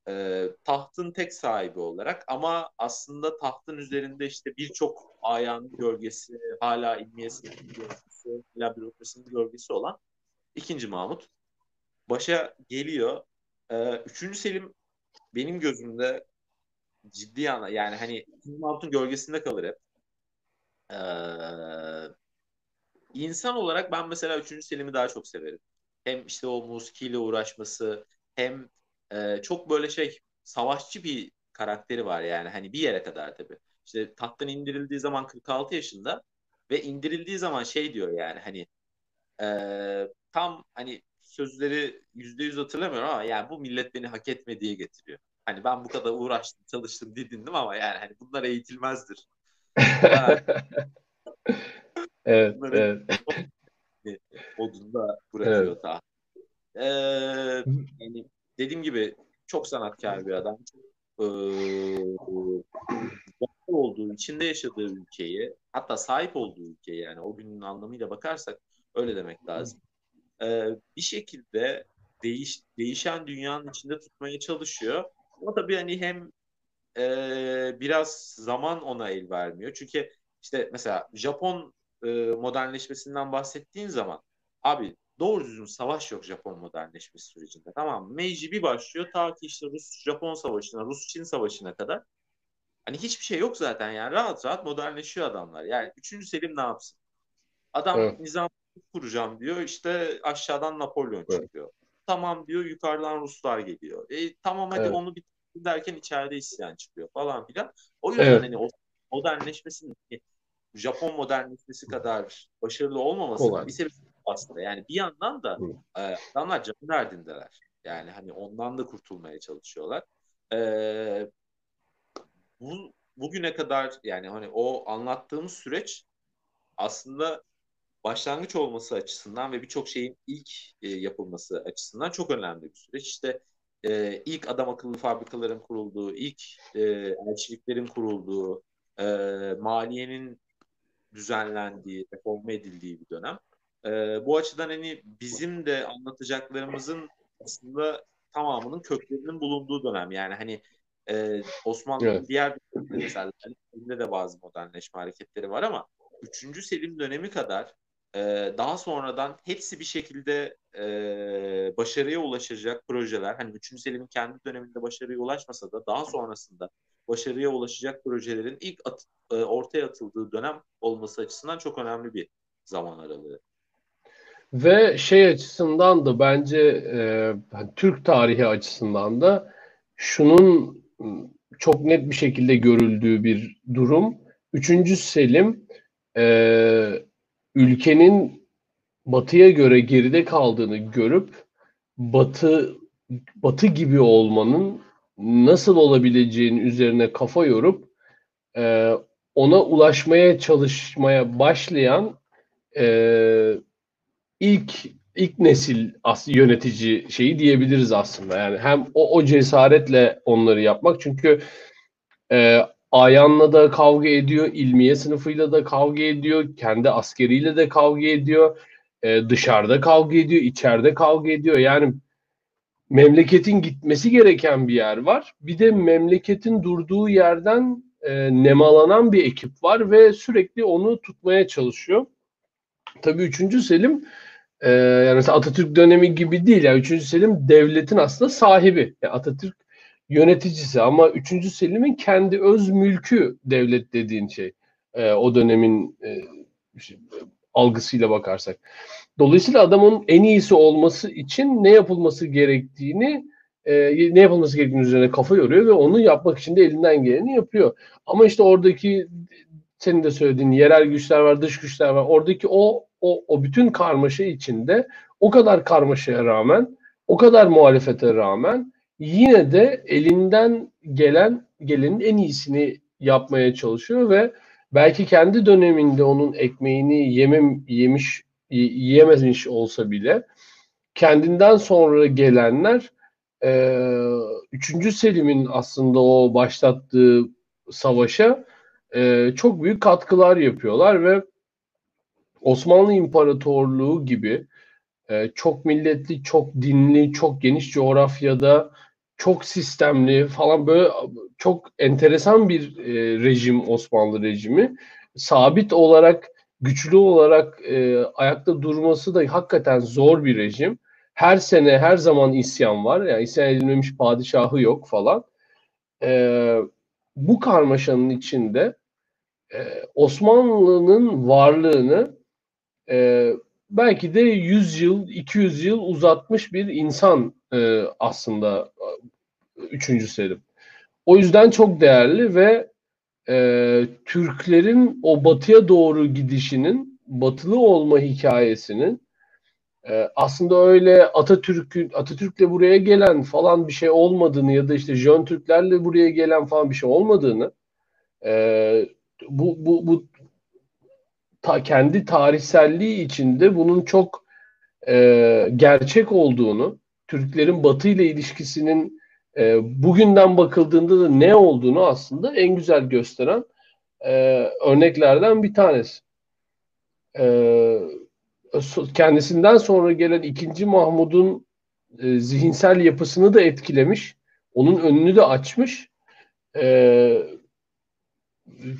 e, tahtın tek sahibi olarak ama aslında tahtın üzerinde işte birçok ayağının gölgesi, hala ilmiyesinin gölgesi, hala bürokrasinin gölgesi olan ikinci Mahmut başa geliyor. E, üçüncü Selim benim gözümde ciddi ana yani hani ikinci Mahmut'un gölgesinde kalır hep. E, insan olarak ben mesela üçüncü Selim'i daha çok severim. Hem işte o musikiyle uğraşması hem e, çok böyle şey savaşçı bir karakteri var yani hani bir yere kadar tabii. İşte tahttan indirildiği zaman 46 yaşında ve indirildiği zaman şey diyor yani hani e, tam hani sözleri yüzde yüz hatırlamıyorum ama yani bu millet beni hak etmediği getiriyor. Hani ben bu kadar uğraştım, çalıştım, didindim ama yani hani bunlar eğitilmezdir. evet, evet. Odunda bırakıyor evet. taht. Ee, yani dediğim gibi çok sanatkar bir adam. Çok e, olduğu, içinde yaşadığı ülkeyi, hatta sahip olduğu ülkeyi yani o günün anlamıyla bakarsak öyle demek lazım. E, bir şekilde değiş, değişen dünyanın içinde tutmaya çalışıyor. Ama tabii hani hem e, biraz zaman ona el vermiyor. Çünkü işte mesela Japon e, modernleşmesinden bahsettiğin zaman abi doğru düzgün savaş yok Japon modernleşmesi sürecinde. Tamam? Meiji bir başlıyor ta ki işte Rus-Japon savaşına, Rus-Çin savaşına kadar. Hani hiçbir şey yok zaten yani. Rahat rahat modernleşiyor adamlar. Yani 3. Selim ne yapsın? Adam evet. nizam kuracağım diyor. İşte aşağıdan Napolyon evet. çıkıyor. Tamam diyor yukarıdan Ruslar geliyor. E, tamam hadi evet. onu bir derken içeride isyan çıkıyor falan filan. O yüzden evet. hani o modernleşmesinin Japon modernleşmesi kadar başarılı olmaması bir sebebi aslında. Yani bir yandan da e, adamlar canın derdindeler. Yani hani ondan da kurtulmaya çalışıyorlar. e, bu bugüne kadar yani hani o anlattığımız süreç aslında başlangıç olması açısından ve birçok şeyin ilk e, yapılması açısından çok önemli bir süreç. İşte e, ilk adam akıllı fabrikaların kurulduğu, ilk e, elçiliklerin kurulduğu, e, maliyenin düzenlendiği, reforme edildiği bir dönem. E, bu açıdan hani bizim de anlatacaklarımızın aslında tamamının köklerinin bulunduğu dönem. Yani hani e, Osmanlı'nın evet. diğer mesela elinde de bazı modernleşme hareketleri var ama 3. Selim dönemi kadar e, daha sonradan hepsi bir şekilde e, başarıya ulaşacak projeler. Hani 3. Selim'in kendi döneminde başarıya ulaşmasa da daha sonrasında başarıya ulaşacak projelerin ilk at, e, ortaya atıldığı dönem olması açısından çok önemli bir zaman aralığı. Ve şey açısından da bence e, hani Türk tarihi açısından da şunun çok net bir şekilde görüldüğü bir durum. Üçüncü Selim e, ülkenin batıya göre geride kaldığını görüp batı batı gibi olmanın nasıl olabileceğini üzerine kafa yorup e, ona ulaşmaya çalışmaya başlayan e, ilk ilk nesil as yönetici şeyi diyebiliriz aslında. Yani hem o, o cesaretle onları yapmak çünkü e, Ayan'la da kavga ediyor, ilmiye sınıfıyla da kavga ediyor, kendi askeriyle de kavga ediyor, e, dışarıda kavga ediyor, içeride kavga ediyor. Yani memleketin gitmesi gereken bir yer var. Bir de memleketin durduğu yerden e, nemalanan bir ekip var ve sürekli onu tutmaya çalışıyor. Tabii 3. Selim e, yani mesela Atatürk dönemi gibi değil. Yani 3. Selim devletin aslında sahibi. Yani Atatürk yöneticisi ama 3. Selim'in kendi öz mülkü devlet dediğin şey. E, o dönemin e, işte, algısıyla bakarsak. Dolayısıyla adamın en iyisi olması için ne yapılması gerektiğini e, ne yapılması gerektiğini üzerine kafa yoruyor ve onu yapmak için de elinden geleni yapıyor. Ama işte oradaki senin de söylediğin yerel güçler var, dış güçler var. Oradaki o o, o bütün karmaşa içinde o kadar karmaşaya rağmen, o kadar muhalefete rağmen yine de elinden gelen gelenin en iyisini yapmaya çalışıyor ve belki kendi döneminde onun ekmeğini yemem yemiş yiyememiş olsa bile kendinden sonra gelenler e, 3. Selim'in aslında o başlattığı savaşa e, çok büyük katkılar yapıyorlar ve Osmanlı İmparatorluğu gibi e, çok milletli, çok dinli, çok geniş coğrafyada çok sistemli falan böyle çok enteresan bir e, rejim Osmanlı rejimi. Sabit olarak, güçlü olarak e, ayakta durması da hakikaten zor bir rejim. Her sene, her zaman isyan var. Yani isyan edilmemiş padişahı yok falan. E, bu karmaşanın içinde e, Osmanlı'nın varlığını e, belki de 100 yıl, 200 yıl uzatmış bir insan e, aslında 3. Selim. O yüzden çok değerli ve e, Türklerin o batıya doğru gidişinin, batılı olma hikayesinin e, aslında öyle Atatürk'ün Atatürk'le buraya gelen falan bir şey olmadığını ya da işte Jön Türklerle buraya gelen falan bir şey olmadığını e, bu, bu, bu ta, kendi tarihselliği içinde bunun çok e, gerçek olduğunu, Türklerin Batı ile ilişkisinin e, bugünden bakıldığında da ne olduğunu aslında en güzel gösteren e, örneklerden bir tanesi. E, kendisinden sonra gelen ikinci Mahmud'un e, zihinsel yapısını da etkilemiş, onun önünü de açmış. E,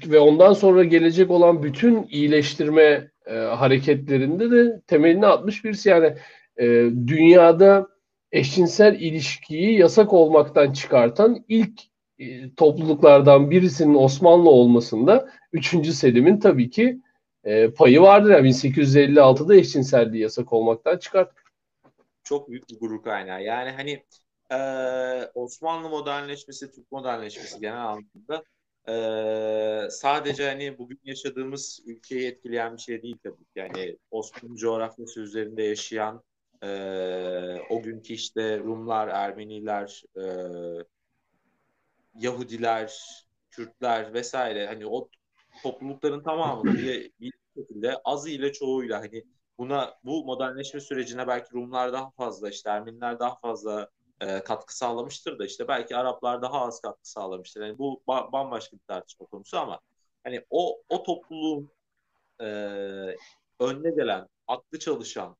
ve ondan sonra gelecek olan bütün iyileştirme e, hareketlerinde de temelini atmış birisi. Yani e, dünyada eşcinsel ilişkiyi yasak olmaktan çıkartan ilk e, topluluklardan birisinin Osmanlı olmasında 3. Selim'in tabii ki e, payı vardır. Yani 1856'da eşcinselliği yasak olmaktan çıkarttı. Çok büyük bir gurur kaynağı. Yani hani e, Osmanlı modernleşmesi, Türk modernleşmesi genel anlamda ee, sadece hani bugün yaşadığımız ülkeyi etkileyen bir şey değil tabii. Yani Osmanlı coğrafyası üzerinde yaşayan e, o günkü işte Rumlar, Ermeniler, e, Yahudiler, Kürtler vesaire hani o toplulukların tamamını bir, bir şekilde azıyla çoğuyla hani buna bu modernleşme sürecine belki Rumlar daha fazla işte Ermeniler daha fazla e, katkı sağlamıştır da işte belki Araplar daha az katkı sağlamıştır. Yani bu ba- bambaşka bir tartışma konusu ama hani o o topluluğun e, önüne gelen, aklı çalışan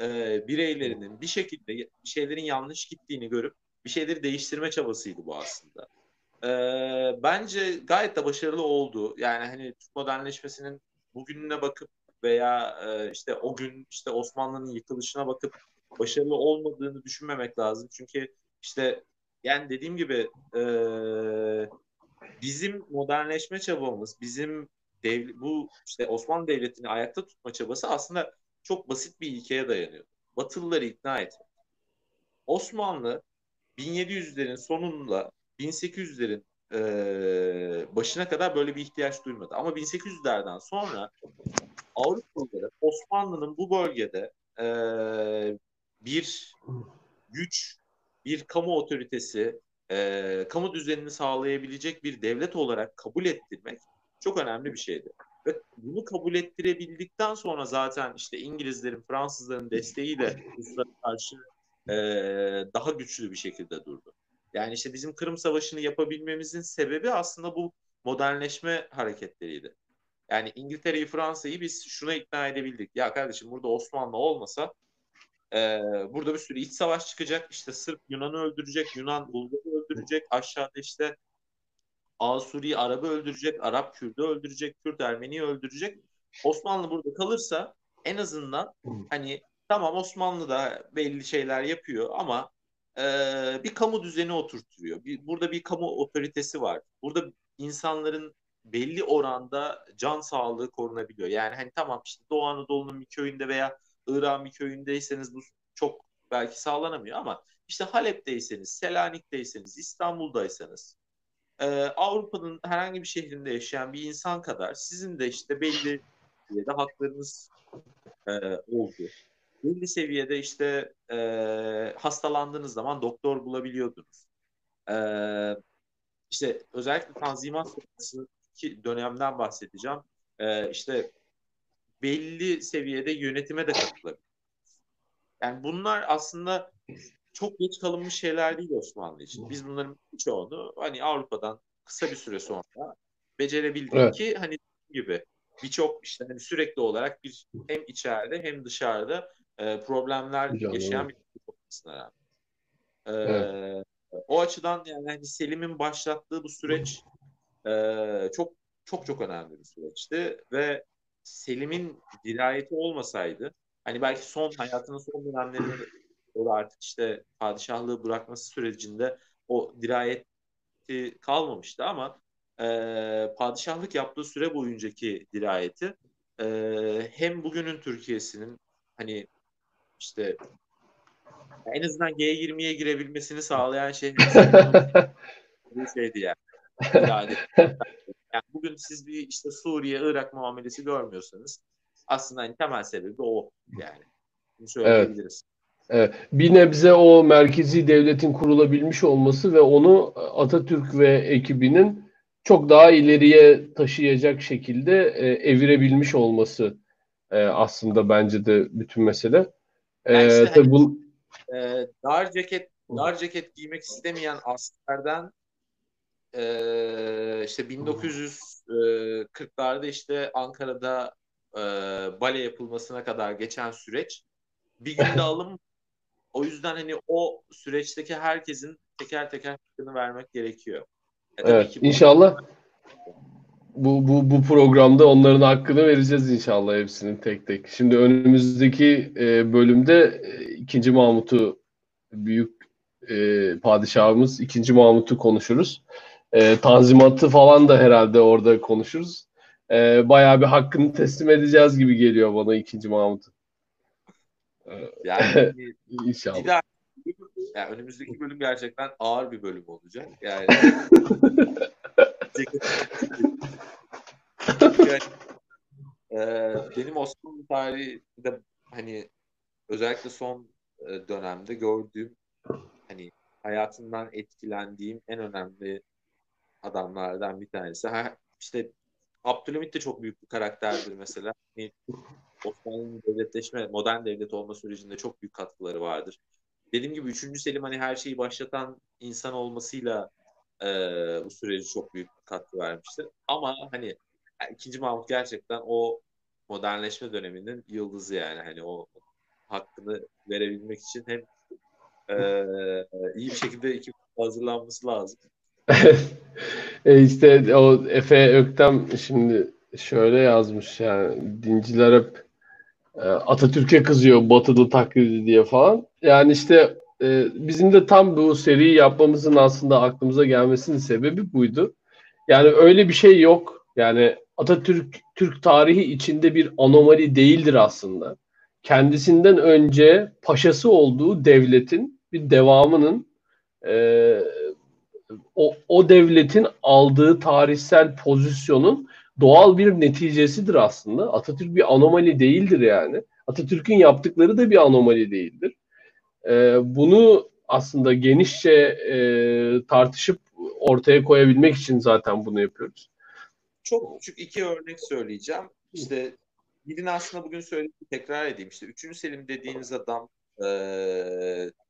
e, bireylerinin bir şekilde bir şeylerin yanlış gittiğini görüp bir şeyleri değiştirme çabasıydı bu aslında. E, bence gayet de başarılı oldu. Yani hani Türk modernleşmesinin bugününe bakıp veya e, işte o gün işte Osmanlı'nın yıkılışına bakıp başarılı olmadığını düşünmemek lazım. Çünkü işte yani dediğim gibi e, bizim modernleşme çabamız, bizim dev, bu işte Osmanlı Devleti'ni ayakta tutma çabası aslında çok basit bir ilkeye dayanıyor. Batılıları ikna etmek. Osmanlı 1700'lerin sonunda 1800'lerin e, başına kadar böyle bir ihtiyaç duymadı. Ama 1800'lerden sonra Avrupalıları Osmanlı'nın bu bölgede e, bir güç, bir kamu otoritesi, e, kamu düzenini sağlayabilecek bir devlet olarak kabul ettirmek çok önemli bir şeydi. Ve bunu kabul ettirebildikten sonra zaten işte İngilizlerin, Fransızların desteğiyle Ruslara karşı e, daha güçlü bir şekilde durdu. Yani işte bizim Kırım Savaşı'nı yapabilmemizin sebebi aslında bu modernleşme hareketleriydi. Yani İngiltere'yi, Fransa'yı biz şuna ikna edebildik. Ya kardeşim burada Osmanlı olmasa e, burada bir sürü iç savaş çıkacak. İşte Sırp Yunan'ı öldürecek, Yunan Bulgar'ı öldürecek. Aşağıda işte Asuri Arap'ı öldürecek, Arap Kürt'ü öldürecek, Kürt Ermeni'yi öldürecek. Osmanlı burada kalırsa en azından hani tamam Osmanlı da belli şeyler yapıyor ama e, bir kamu düzeni oturtuyor. Bir, burada bir kamu otoritesi var. Burada insanların belli oranda can sağlığı korunabiliyor. Yani hani tamam işte Doğu Anadolu'nun bir köyünde veya Irak'ın bir köyündeyseniz bu çok belki sağlanamıyor ama işte Halep'teyseniz, Selanik'teyseniz, İstanbul'daysanız e, Avrupa'nın herhangi bir şehrinde yaşayan bir insan kadar sizin de işte belli seviyede haklarınız e, oldu. Belli seviyede işte e, hastalandığınız zaman doktor bulabiliyordunuz. E, işte özellikle Tanzimat sonrasındaki dönemden bahsedeceğim. E, işte belli seviyede yönetime de katılabilir. Yani bunlar aslında çok geç kalınmış şeyler değil Osmanlı için. Biz bunların çoğunu hani Avrupa'dan kısa bir süre sonra becerebildik evet. ki hani gibi birçok işte hani sürekli olarak bir hem içeride hem dışarıda e, problemler Canım. yaşayan bir olmasına rağmen. E, evet. O açıdan yani hani Selim'in başlattığı bu süreç e, çok çok çok önemli bir süreçti ve Selim'in dirayeti olmasaydı hani belki son hayatının son dönemlerinde o da artık işte padişahlığı bırakması sürecinde o dirayeti kalmamıştı ama e, padişahlık yaptığı süre boyuncaki dirayeti e, hem bugünün Türkiye'sinin hani işte en azından G20'ye girebilmesini sağlayan şey bir şeydi yani. yani. Yani bugün siz bir işte Suriye, Irak muamelesi görmüyorsanız aslında hani temel sebebi o yani. Bunu söyleyebiliriz. Evet. Bir nebze o merkezi devletin kurulabilmiş olması ve onu Atatürk ve ekibinin çok daha ileriye taşıyacak şekilde e, evirebilmiş olması e, aslında bence de bütün mesele. E, yani işte bu e, dar ceket dar ceket giymek istemeyen askerden e, işte 1940'larda işte Ankara'da e, bale yapılmasına kadar geçen süreç bir günde alım o yüzden hani o süreçteki herkesin teker teker hakkını vermek gerekiyor. E, evet, bu... inşallah bu, bu, bu programda onların hakkını vereceğiz inşallah hepsinin tek tek. Şimdi önümüzdeki e, bölümde e, ikinci Mahmut'u büyük e, padişahımız ikinci Mahmut'u konuşuruz. E, tanzimatı falan da herhalde orada konuşuruz. E, bayağı bir hakkını teslim edeceğiz gibi geliyor bana ikinci Mahmut'u. Yani inşallah. Daha, yani önümüzdeki bölüm gerçekten ağır bir bölüm olacak. Yani yani, e, benim Osmanlı tarihinde hani özellikle son e, dönemde gördüğüm hani hayatından etkilendiğim en önemli adamlardan bir tanesi. Ha, işte Abdülhamit de çok büyük bir karakterdir mesela. Hani Osmanlı'nın devletleşme, modern devlet olma sürecinde çok büyük katkıları vardır. Dediğim gibi 3. Selim hani her şeyi başlatan insan olmasıyla e, bu süreci çok büyük katkı vermiştir. Ama hani ikinci Mahmut gerçekten o modernleşme döneminin yıldızı yani hani o hakkını verebilmek için hem e, iyi bir şekilde iki hazırlanması lazım. e işte o Efe Öktem şimdi şöyle yazmış yani dinciler hep e, Atatürk'e kızıyor batılı taklidi diye falan. Yani işte e, bizim de tam bu seriyi yapmamızın aslında aklımıza gelmesinin sebebi buydu. Yani öyle bir şey yok. Yani Atatürk Türk tarihi içinde bir anomali değildir aslında. Kendisinden önce paşası olduğu devletin bir devamının e, o, o devletin aldığı tarihsel pozisyonun doğal bir neticesidir aslında. Atatürk bir anomali değildir yani. Atatürk'ün yaptıkları da bir anomali değildir. E, bunu aslında genişçe e, tartışıp ortaya koyabilmek için zaten bunu yapıyoruz. Çok küçük iki örnek söyleyeceğim. İşte birini aslında bugün söyledim tekrar edeyim. İşte 3. Selim dediğiniz adam e,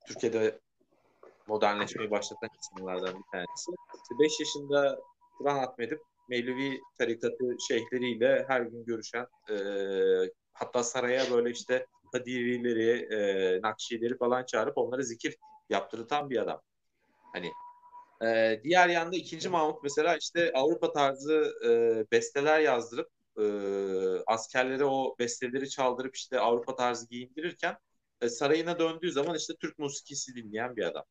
Türkiye'de modernleşmeyi başlatan insanlardan bir tanesi. İşte 5 yaşında Kur'an atmedip Mevlevi tarikatı şeyhleriyle her gün görüşen e, hatta saraya böyle işte Kadirileri, e, Nakşileri falan çağırıp onlara zikir yaptırtan bir adam. Hani e, diğer yanda ikinci Mahmut mesela işte Avrupa tarzı e, besteler yazdırıp e, askerlere o besteleri çaldırıp işte Avrupa tarzı giyindirirken e, sarayına döndüğü zaman işte Türk musikisi dinleyen bir adam.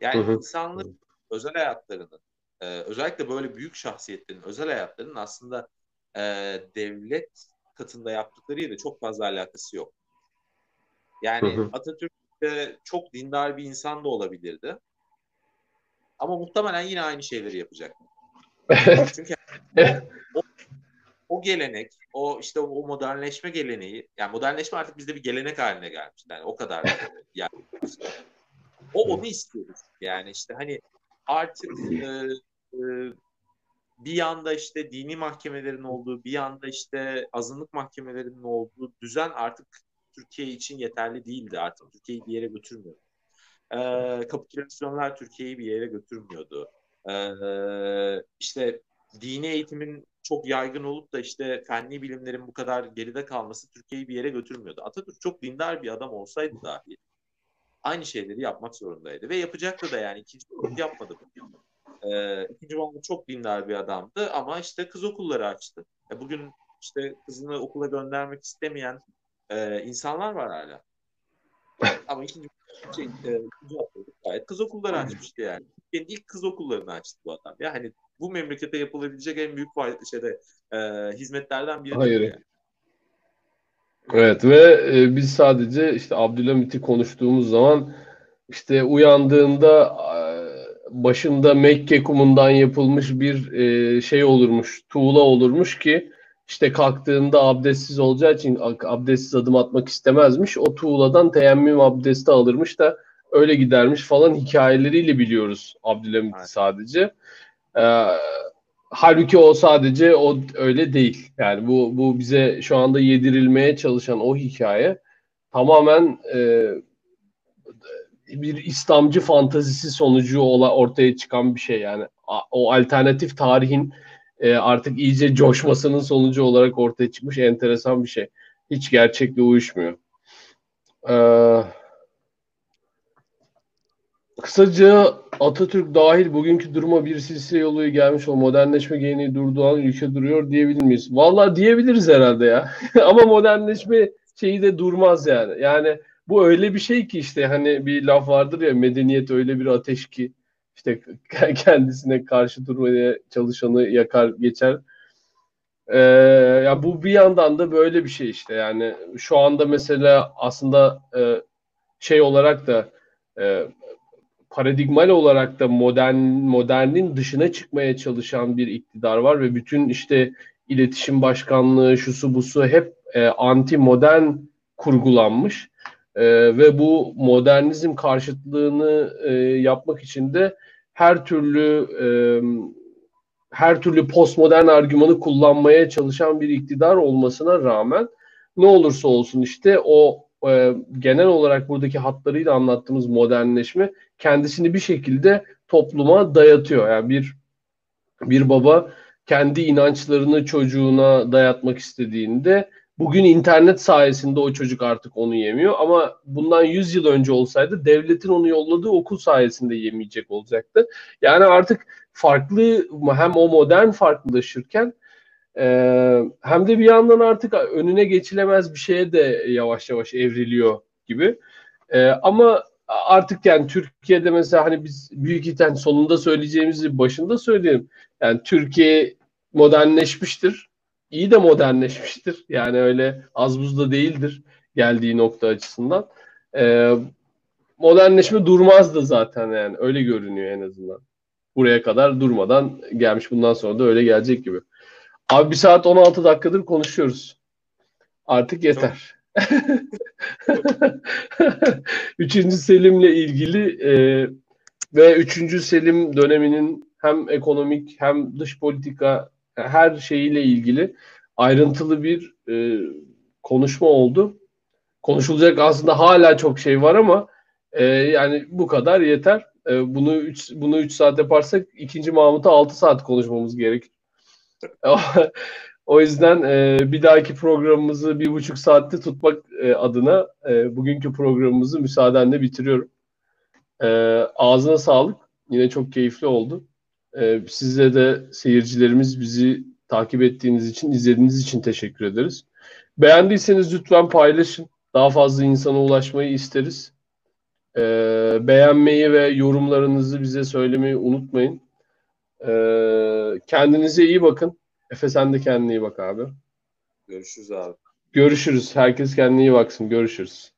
Yani hı hı. insanların özel hayatlarının e, özellikle böyle büyük şahsiyetlerin özel hayatlarının aslında e, devlet katında yaptıklarıyla çok fazla alakası yok. Yani hı hı. Atatürk de çok dindar bir insan da olabilirdi. Ama muhtemelen yine aynı şeyleri yapacak. Çünkü o, o, o gelenek, o işte o modernleşme geleneği, yani modernleşme artık bizde bir gelenek haline gelmiş. Yani o kadar yani. O onu istiyoruz. Yani işte hani artık e, e, bir yanda işte dini mahkemelerin olduğu, bir yanda işte azınlık mahkemelerinin olduğu düzen artık Türkiye için yeterli değildi. Artık Türkiye'yi bir yere götürmüyor. Ee, kapitülasyonlar Türkiye'yi bir yere götürmüyordu. Ee, işte dini eğitimin çok yaygın olup da işte fenli bilimlerin bu kadar geride kalması Türkiye'yi bir yere götürmüyordu. Atatürk çok dindar bir adam olsaydı dahi aynı şeyleri yapmak zorundaydı ve yapacaktı da yani ikinci yapmadı. Ee, ikinci Mahmut çok dindar bir adamdı ama işte kız okulları açtı. E bugün işte kızını okula göndermek istemeyen e, insanlar var hala. ama ikinci şey, e, gayet kız okulları açmıştı yani. Kendi ilk kız okullarını açtı bu adam. Ya hani bu memlekete yapılabilecek en büyük şeyde e, hizmetlerden biri. Hayır. Yani. Evet ve e, biz sadece işte Abdülhamit'i konuştuğumuz zaman işte uyandığında e, başında Mekke kumundan yapılmış bir e, şey olurmuş, tuğla olurmuş ki işte kalktığında abdestsiz olacağı için abdestsiz adım atmak istemezmiş. O tuğladan teyemmüm abdesti alırmış da öyle gidermiş falan hikayeleriyle biliyoruz Abdülhamit'i sadece. Ee, halbuki o sadece o öyle değil. Yani bu bu bize şu anda yedirilmeye çalışan o hikaye tamamen e, bir İslamcı fantazisi sonucu ortaya çıkan bir şey yani. O alternatif tarihin e, artık iyice coşmasının sonucu olarak ortaya çıkmış enteresan bir şey. Hiç gerçekle uyuşmuyor. Ee, kısaca Atatürk dahil bugünkü duruma bir silsile yolu gelmiş o modernleşme geleneği durduğu an ülke duruyor diyebilir miyiz? Vallahi diyebiliriz herhalde ya. Ama modernleşme şeyi de durmaz yani. Yani bu öyle bir şey ki işte hani bir laf vardır ya medeniyet öyle bir ateş ki işte kendisine karşı durmaya çalışanı yakar geçer. Ee, ya bu bir yandan da böyle bir şey işte yani şu anda mesela aslında e, şey olarak da e, paradigmal olarak da modern modernin dışına çıkmaya çalışan bir iktidar var ve bütün işte iletişim başkanlığı şusu busu hep e, anti modern kurgulanmış. E, ve bu modernizm karşıtlığını e, yapmak için de her türlü e, her türlü postmodern argümanı kullanmaya çalışan bir iktidar olmasına rağmen ne olursa olsun işte o e, genel olarak buradaki hatlarıyla anlattığımız modernleşme kendisini bir şekilde topluma dayatıyor. Yani bir bir baba kendi inançlarını çocuğuna dayatmak istediğinde bugün internet sayesinde o çocuk artık onu yemiyor ama bundan 100 yıl önce olsaydı devletin onu yolladığı okul sayesinde yemeyecek olacaktı. Yani artık farklı hem o modern farklılaşırken e, hem de bir yandan artık önüne geçilemez bir şeye de yavaş yavaş evriliyor gibi. E, ama artık yani Türkiye'de mesela hani biz büyük ihtimal sonunda söyleyeceğimizi başında söyleyelim. Yani Türkiye modernleşmiştir. İyi de modernleşmiştir. Yani öyle az buzda değildir geldiği nokta açısından. Ee, modernleşme durmazdı zaten yani. Öyle görünüyor en azından. Buraya kadar durmadan gelmiş. Bundan sonra da öyle gelecek gibi. Abi bir saat 16 dakikadır konuşuyoruz. Artık yeter. Üçüncü Selim'le ilgili e, ve Üçüncü Selim döneminin hem ekonomik hem dış politika her şeyiyle ilgili ayrıntılı bir e, konuşma oldu. Konuşulacak aslında hala çok şey var ama e, yani bu kadar yeter. E, bunu 3 bunu 3 saat yaparsak ikinci Mahmut'a 6 saat konuşmamız gerekir. o yüzden e, bir dahaki programımızı bir buçuk saatte tutmak e, adına e, bugünkü programımızı müsaadenle bitiriyorum. E, ağzına sağlık. Yine çok keyifli oldu. E, size de seyircilerimiz bizi takip ettiğiniz için, izlediğiniz için teşekkür ederiz. Beğendiyseniz lütfen paylaşın. Daha fazla insana ulaşmayı isteriz. E, beğenmeyi ve yorumlarınızı bize söylemeyi unutmayın. E, kendinize iyi bakın. Efe sen de kendine iyi bak abi. Görüşürüz abi. Görüşürüz. Herkes kendine iyi baksın. Görüşürüz.